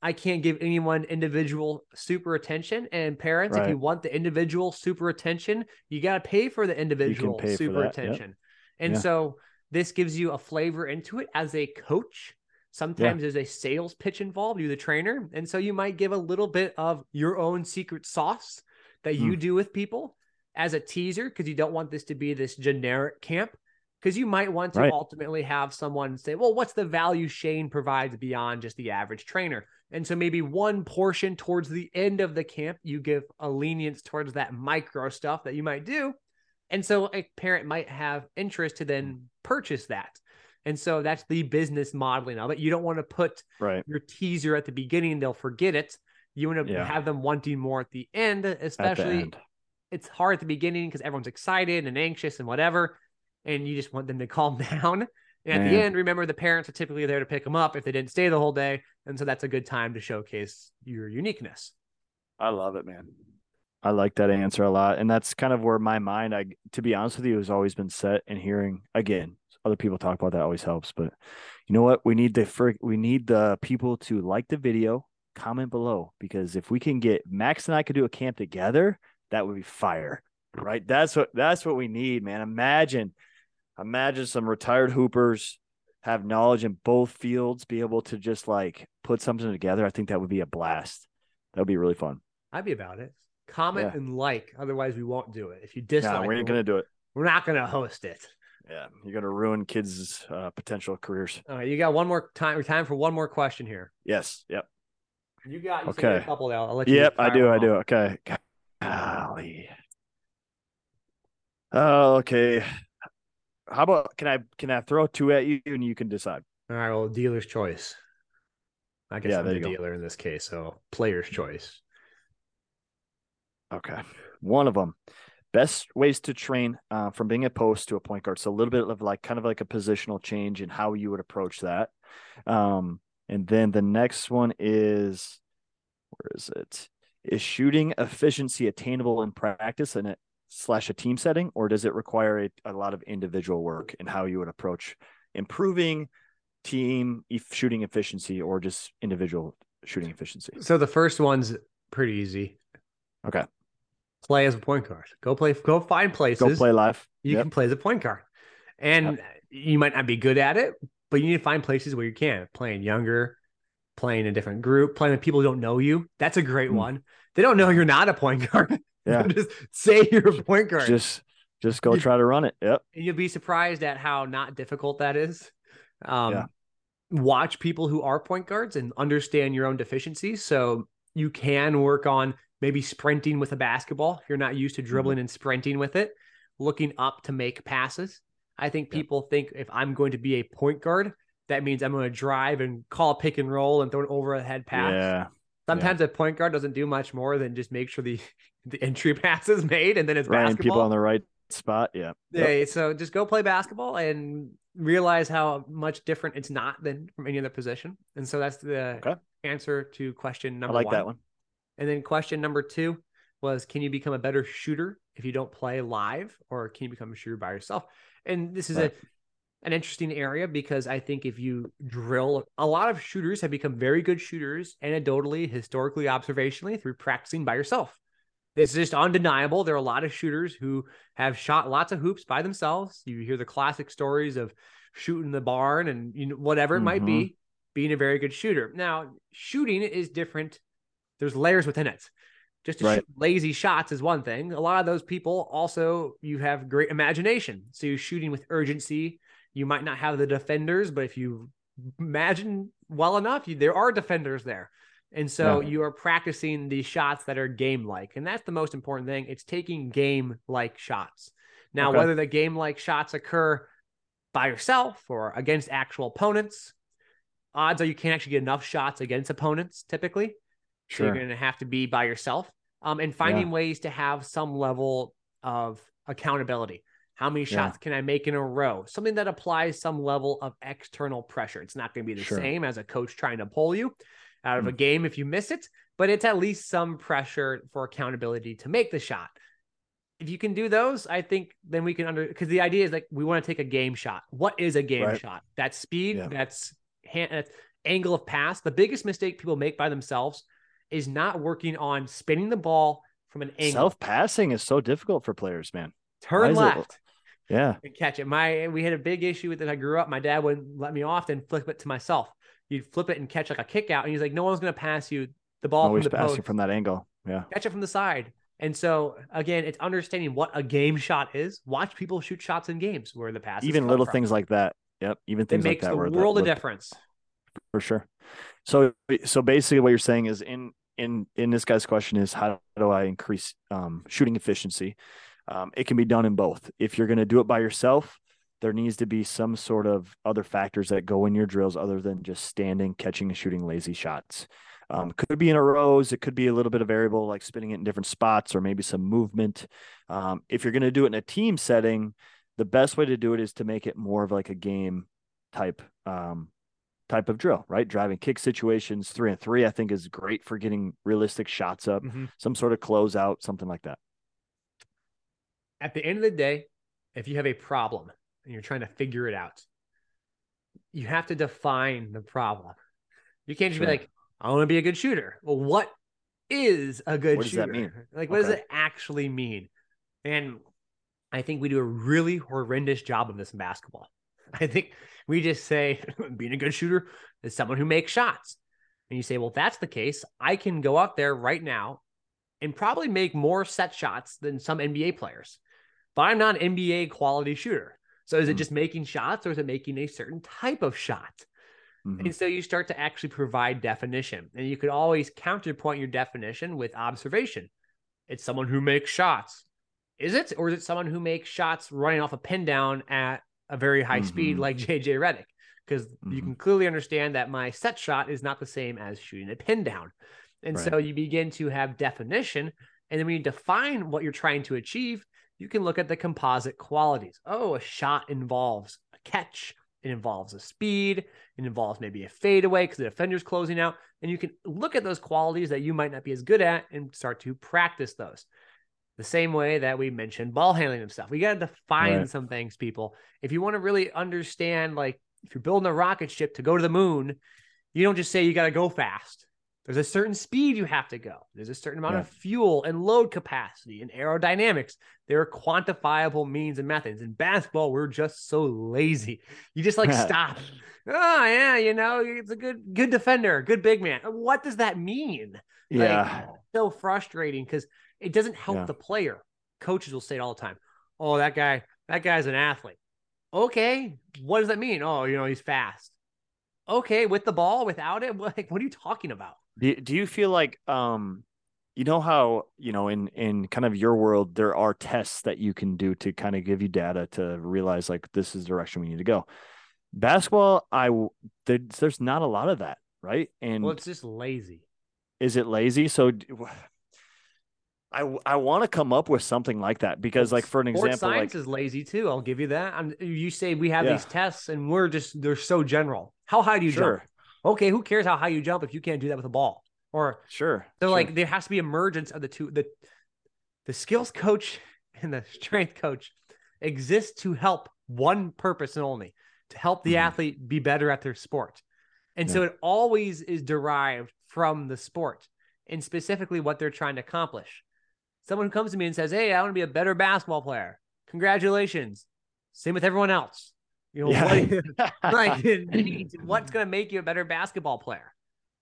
I can't give anyone individual super attention. And parents, right. if you want the individual super attention, you got to pay for the individual super attention. Yep. And yeah. so this gives you a flavor into it as a coach. Sometimes yeah. there's a sales pitch involved, you're the trainer. And so you might give a little bit of your own secret sauce that you mm. do with people as a teaser because you don't want this to be this generic camp because you might want to right. ultimately have someone say, well, what's the value Shane provides beyond just the average trainer? And so maybe one portion towards the end of the camp, you give a lenience towards that micro stuff that you might do. And so a parent might have interest to then mm. purchase that. And so that's the business modeling of it. You don't want to put Right. your teaser at the beginning, they'll forget it. You want to Yeah. have them wanting more at the end, At the especially end. it's hard at the beginning because everyone's excited and anxious and whatever. And you just want them to calm down. And at the end, remember the parents are typically there to pick them up if they didn't stay the whole day. And so that's a good time to showcase your uniqueness. I love it, man. I like that answer a lot. And that's kind of where my mind, I to be honest with you, has always been set and hearing again, other people talk about that always helps. But you know what? We need the we need the people to like the video, comment below. Because if we can get Max and I could do a camp together, that would be fire. Right. That's what that's what we need, man. Imagine, imagine some retired hoopers have knowledge in both fields, be able to just like put something together. I think that would be a blast. That would be really fun. I'd be about it. Comment Yeah. and like. Otherwise, we won't do it. If you No, dislike, we it, ain't gonna do it. we're not going to host it. Yeah, you're gonna ruin kids' uh, potential careers. All right. You got one more time, time for one more question here. Yes. Yep. You got, you said you had Okay. a couple now. I'll let you. Yep. I do. I do. Okay. Golly. Oh, okay. How about can I can I throw two at you and you can decide? All right. Well, dealer's choice. I guess Yeah, I'm the you go. dealer in this case. So player's choice. Okay. One of them. Best ways to train uh, from being a post to a point guard. So a little bit of like kind of like a positional change in how you would approach that. Um, and then the next one is where is it? Is shooting efficiency attainable in practice and it slash a team setting, or does it require a, a lot of individual work in how you would approach improving team e- shooting efficiency or just individual shooting efficiency? So the first one's pretty easy. Okay. Play as a point guard. Go play. Go find places. Go play live. You Yep. can play as a point guard, and you might not be good at it, but you need to find places where you can. Playing younger, playing a different group, playing with people who don't know you. That's a great Mm. one. They don't know you're not a point guard. Yeah. just say you're a point guard, just just go try to run it. Yep. and you'll be surprised at how not difficult that is. Um, Yeah. Watch people who are point guards and understand your own deficiencies. So you can work on maybe sprinting with a basketball if you're not used to dribbling mm-hmm. and sprinting with it, looking up to make passes. I think Yeah. people think if I'm going to be a point guard, that means I'm going to drive and call a pick and roll and throw an overhead pass. Yeah. Sometimes a point guard doesn't do much more than just make sure the the entry pass is made and then it's Right. Basketball. people on the right spot. Yeah. Yep. Yeah, so just go play basketball and realize how much different it's not than from any other position. And so that's the Okay. answer to question number I like one. that one. And then question number two was can you become a better shooter if you don't play live or can you become a shooter by yourself? And this is Right. a an interesting area because I think if you drill a lot of shooters have become very good shooters anecdotally, historically, observationally through practicing by yourself. It's just undeniable. There are a lot of shooters who have shot lots of hoops by themselves. You hear the classic stories of shooting the barn and you know whatever it might be, mm-hmm. being a very good shooter. Now, shooting is different. There's layers within it. Just to Right. shoot lazy shots is one thing. A lot of those people also you have great imagination. So you're shooting with urgency. You might not have the defenders, but if you imagine well enough, you, there are defenders there. And so Yeah. you are practicing the shots that are game like. And that's the most important thing. It's taking game like shots. Now, Okay. whether the game like shots occur by yourself or against actual opponents, odds are you can't actually get enough shots against opponents typically. So Sure. you're going to have to be by yourself. Um, and finding ways to have some level of accountability. How many Yeah. shots can I make in a row? Something that applies some level of external pressure. It's not going to be the Sure. same as a coach trying to pull you out of a Mm. game if you miss it, but it's at least some pressure for accountability to make the shot. If you can do those, I think then we can under because the idea is like we want to take a game shot. What is a game Right. shot? That's speed, Yeah. that's hand, that's angle of pass. The biggest mistake people make by themselves is not working on spinning the ball from an angle. Self passing is so difficult for players, man. Turn is it- left Yeah. and catch it. My we had a big issue with it. I grew up. My dad wouldn't let me often flip it to myself. You'd flip it and catch like a kick out, and he's like, "No one's going to pass you the ball Always from the from that angle. Yeah. Catch it from the side." And so again, it's understanding what a game shot is. Watch people shoot shots in games where the pass Even little things like that. Yep. Even it things like makes that. the world of difference. for sure. So so basically what you're saying is in in in this guy's question is how do I increase um shooting efficiency? Um, it can be done in both. If you're going to do it by yourself, there needs to be some sort of other factors that go in your drills other than just standing, catching, and shooting lazy shots. Um, could be in a rows. It could be a little bit of variable, like spinning it in different spots or maybe some movement. Um, if you're going to do it in a team setting, the best way to do it is to make it more of like a game type um, type of drill, right? Driving kick situations, three and three, I think is great for getting realistic shots up, mm-hmm. some sort of closeout, something like that. At the end of the day, if you have a problem and you're trying to figure it out, you have to define the problem. You can't just sure. be like, I want to be a good shooter. Well, what is a good what shooter? What does that mean? Like, what okay. does it actually mean? And I think we do a really horrendous job of this in basketball. I think we just say being a good shooter is someone who makes shots. And you say, well, if that's the case, I can go out there right now and probably make more set shots than some NBA players. But I'm not an NBA quality shooter. So is it hmm. just making shots or is it making a certain type of shot? Mm-hmm. And so you start to actually provide definition. And you could always counterpoint your definition with observation. It's someone who makes shots. Is it? Or is it someone who makes shots running off a pin down at a very high mm-hmm. speed like JJ Redick? Because mm-hmm. you can clearly understand that my set shot is not the same as shooting a pin down. And right. so you begin to have definition. And then when you define what you're trying to achieve, you can look at the composite qualities. Oh, a shot involves a catch, it involves a speed, it involves maybe a fadeaway because the defender's closing out. And you can look at those qualities that you might not be as good at and start to practice those. The same way that we mentioned ball handling and stuff. We got to define right. some things, people. If you want to really understand, like if you're building a rocket ship to go to the moon, you don't just say you got to go fast. There's a certain speed you have to go. There's a certain amount yeah. of fuel and load capacity and aerodynamics. There are quantifiable means and methods. In basketball, we're just so lazy. You just like stop. Oh yeah, you know, it's a good good defender, good big man. What does that mean? Yeah. Like, so frustrating because it doesn't help yeah. the player. Coaches will say it all the time. Oh, that guy, that guy's an athlete. Okay, what does that mean? Oh, you know, he's fast. Okay, with the ball, without it, like what are you talking about? Do, do you feel like um you know how you know in in kind of your world there are tests that you can do to kind of give you data to realize like this is the direction we need to go basketball i there, there's not a lot of that right and well it's just lazy is it lazy so I, I want to come up with something like that because like for an Sports example science like, is lazy too i'll give you that I'm, you say we have yeah. these tests and we're just they're so general how high do you sure. jump Okay, who cares how high you jump if you can't do that with a ball? Or sure. So sure. like there has to be emergence of the two the the skills coach and the strength coach exist to help one purpose and only to help the mm-hmm. athlete be better at their sport. And yeah. so it always is derived from the sport and specifically what they're trying to accomplish. Someone who comes to me and says, Hey, I want to be a better basketball player. Congratulations. Same with everyone else. You know, yeah. what, like, what's going to make you a better basketball player?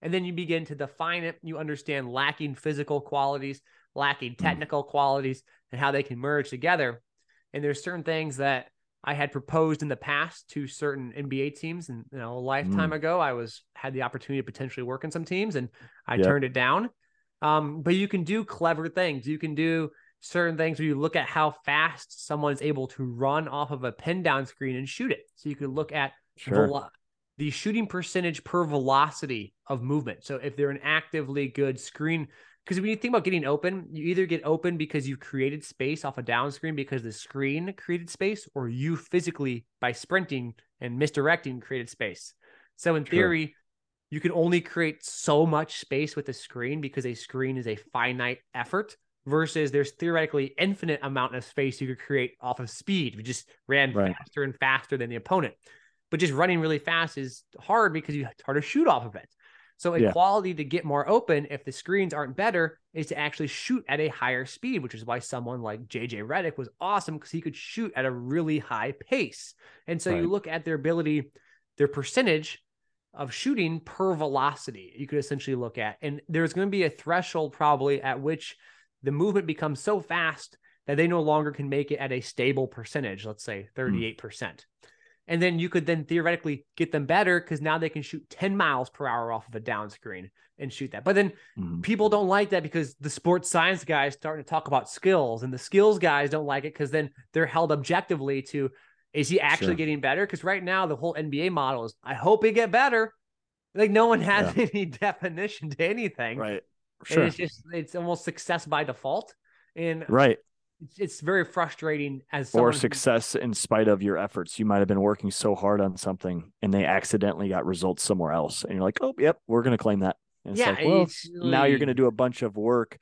And then you begin to define it. You understand lacking physical qualities, lacking mm. technical mm. qualities, and how they can merge together. And there's certain things that I had proposed in the past to certain NBA teams, and you know, a lifetime mm. ago, I was had the opportunity to potentially work in some teams, and I yep. turned it down. Um, but you can do clever things. You can do certain things where you look at how fast someone's able to run off of a pin down screen and shoot it. So you can look at sure. velo- the shooting percentage per velocity of movement. So if they're an actively good screen, because when you think about getting open, you either get open because you've created space off a down screen because the screen created space, or you physically by sprinting and misdirecting created space. So in theory, you can only create so much space with a screen because a screen is a finite effort versus there's theoretically infinite amount of space you could create off of speed. We just ran right. faster and faster than the opponent. But just running really fast is hard because you it's hard to shoot off of it. So a yeah. quality to get more open if the screens aren't better is to actually shoot at a higher speed, which is why someone like JJ Redick was awesome because he could shoot at a really high pace. And so right. you look at their ability, their percentage of shooting per velocity, you could essentially look at. And there's going to be a threshold probably at which the movement becomes so fast that they no longer can make it at a stable percentage, let's say 38%. Mm. And then you could then theoretically get them better because now they can shoot 10 miles per hour off of a down screen and shoot that. But then Mhm. people don't like that because the sports science guys starting to talk about skills, and the skills guys don't like it because then they're held objectively to is he actually Sure. getting better? Because right now the whole NBA model is I hope he get better. Like no one has any definition to anything. Right. And Sure. it's just it's almost success by default. And Right. it's, it's very frustrating as Or someone who- success in spite of your efforts. You might have been working so hard on something and they accidentally got results somewhere else. And you're like, oh, yep, we're going to claim that. And it's Yeah, like, well, now you're going to do a bunch of work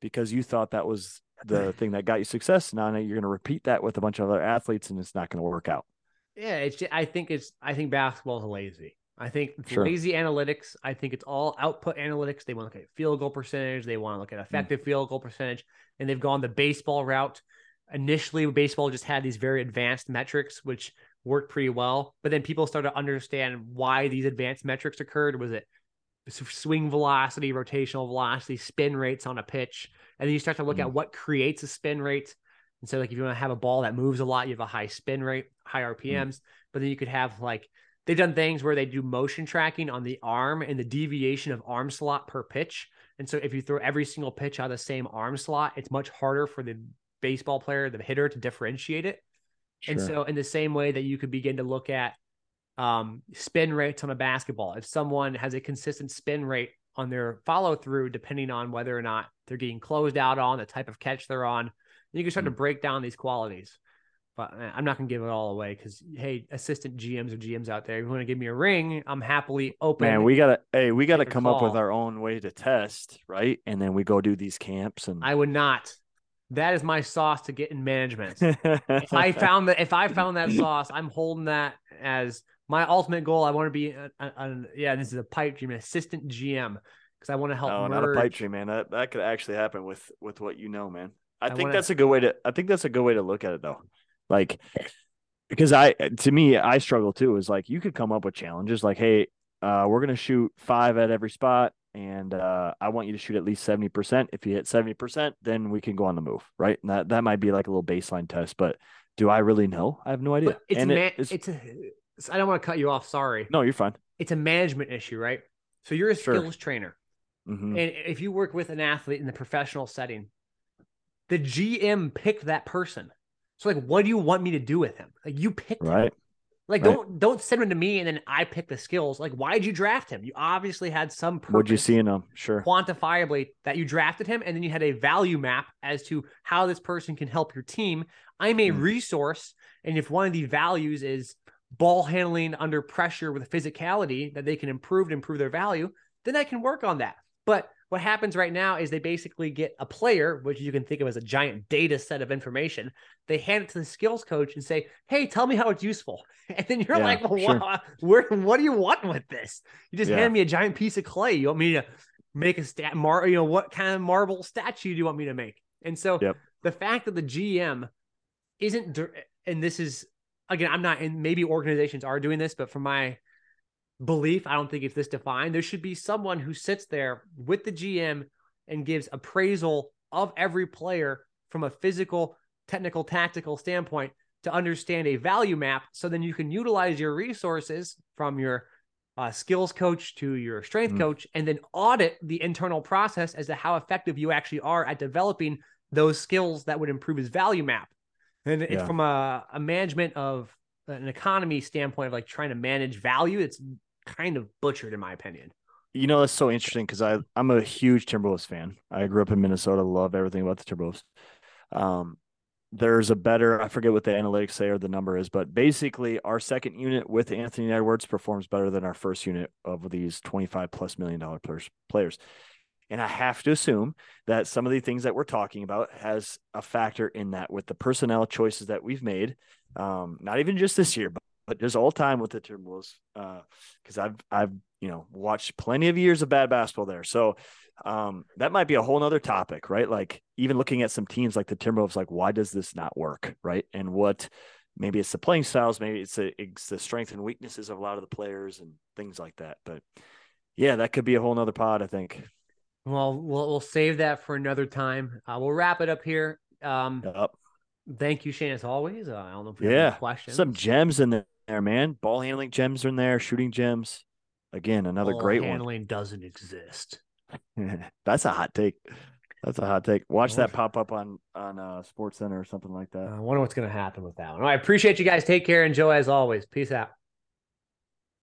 because you thought that was the thing that got you success. Now you're going to repeat that with a bunch of other athletes and it's not going to work out. Yeah, it's. ju- I think it's. I think basketball is lazy. I think Sure. lazy analytics. I think it's all output analytics. They want to look at field goal percentage. They want to look Mm. at effective field goal percentage, and they've gone the baseball route. Initially, baseball just had these very advanced metrics, which worked pretty well. But then people started to understand why these advanced metrics occurred. Was it swing velocity, rotational velocity, spin rates on a pitch, and then you start to look Mm. at what creates a spin rate. And so, like, if you want to have a ball that moves a lot, you have a high spin rate, high RPMs. But then you could have like they've done things where they do motion tracking on the arm and the deviation of arm slot per pitch. And so, if you throw every single pitch out of the same arm slot, it's much harder for the baseball player, the hitter, to differentiate it. And so, in the same way that you could begin to look at um, spin rates on a basketball, if someone has a consistent spin rate on their follow through, depending on whether or not they're getting closed out on, the type of catch they're on, you can start to break down these qualities. But uh, I'm not going to give it all away because, hey, assistant GMs or GMs out there, if you want to give me a ring, I'm happily open. Man, we gotta hey, we gotta come up with our own way to test, right? And then we go do these camps and I would not. That is my sauce to get in management. if I found that if I found that sauce, I'm holding that as my ultimate goal. I want to be a, a, a- yeah, this is a pipe dream, an assistant GM because I want to help Oh, merge. not a pipe dream, man. That that could actually happen with with what you know, man. I, I think wanna- that's a good way to. I think that's a good way to look at it, though. Like, because I, to me, I struggle too. Is like you could come up with challenges, like, hey, uh, we're gonna shoot five at every spot, and uh, I want you to shoot at least seventy percent. If you hit seventy percent, then we can go on the move, right? And that that might be like a little baseline test, but do I really know? I have no idea. But it's and man, it is, it's a, I don't want to cut you off. Sorry. no, you're fine. It's a management issue, right? So you're a Sure. skills trainer. hmm And if you work with an athlete in the professional setting, the GM picked that person. So like, what do you want me to do with him? Like you picked him. Right. Like right. don't don't send him to me and then I pick the skills. Like why did you draft him? You obviously had some purpose What'd you see in him? Sure. quantifiably that you drafted him and then you had a value map as to how this person can help your team. I'm a Mm. resource and if one of the values is ball handling under pressure with physicality that they can improve to improve their value, then I can work on that. But what happens right now is they basically get a player, which you can think of as a giant data set of information. They hand it to the skills coach and say, "Hey, tell me how it's useful." And then you're Yeah, like, "Well, sure. what, where, what do you want with this? You just Yeah. hand me a giant piece of clay. You want me to make a stat, mar, you know, what kind of marble statue do you want me to make?" And so Yep. the fact that the GM isn't, and this is again, I'm not, and maybe organizations are doing this, but from my belief, I don't think it's this defined. There should be someone who sits there with the GM and gives appraisal of every player from a physical, technical, tactical standpoint to understand a value map. So then you can utilize your resources from your uh, skills coach to your strength Mm. coach and then audit the internal process as to how effective you actually are at developing those skills that would improve his value map. And Yeah. from a, a management of an economy standpoint of like trying to manage value. It's kind of butchered in my opinion. You know, that's so interesting because I I'm a huge Timberwolves fan. I grew up in Minnesota, love everything about the Timberwolves. Um, there's a better I forget what the analytics say or the number is, but basically our second unit with Anthony Edwards performs better than our first unit of these 25 plus million dollar players. And I have to assume that some of the things that we're talking about has a factor in that with the personnel choices that we've made. Um, not even just this year, but, but just all time with the Timberwolves. Uh, because I've I've you know watched plenty of years of bad basketball there. So um, that might be a whole nother topic, right? Like even looking at some teams like the Timberwolves, like why does this not work, right? And what maybe it's the playing styles, maybe it's, it's the strength and weaknesses of a lot of the players and things like that. But yeah, that could be a whole nother pod, I think. Well, we'll, we'll save that for another time. Uh, we'll wrap it up here. Um, Yep. Thank you, Shane, as always. Uh, I don't know if we have any Yeah, questions. Some gems in there, man. Ball handling gems are in there, shooting gems. Again, another great one. Ball great handling doesn't exist. That's a hot take. That's a hot take. Watch that pop up on on uh, Sports Center or something like that. I wonder what's going to happen with that one. All right, appreciate you guys. Take care Enjoy as always. Peace out.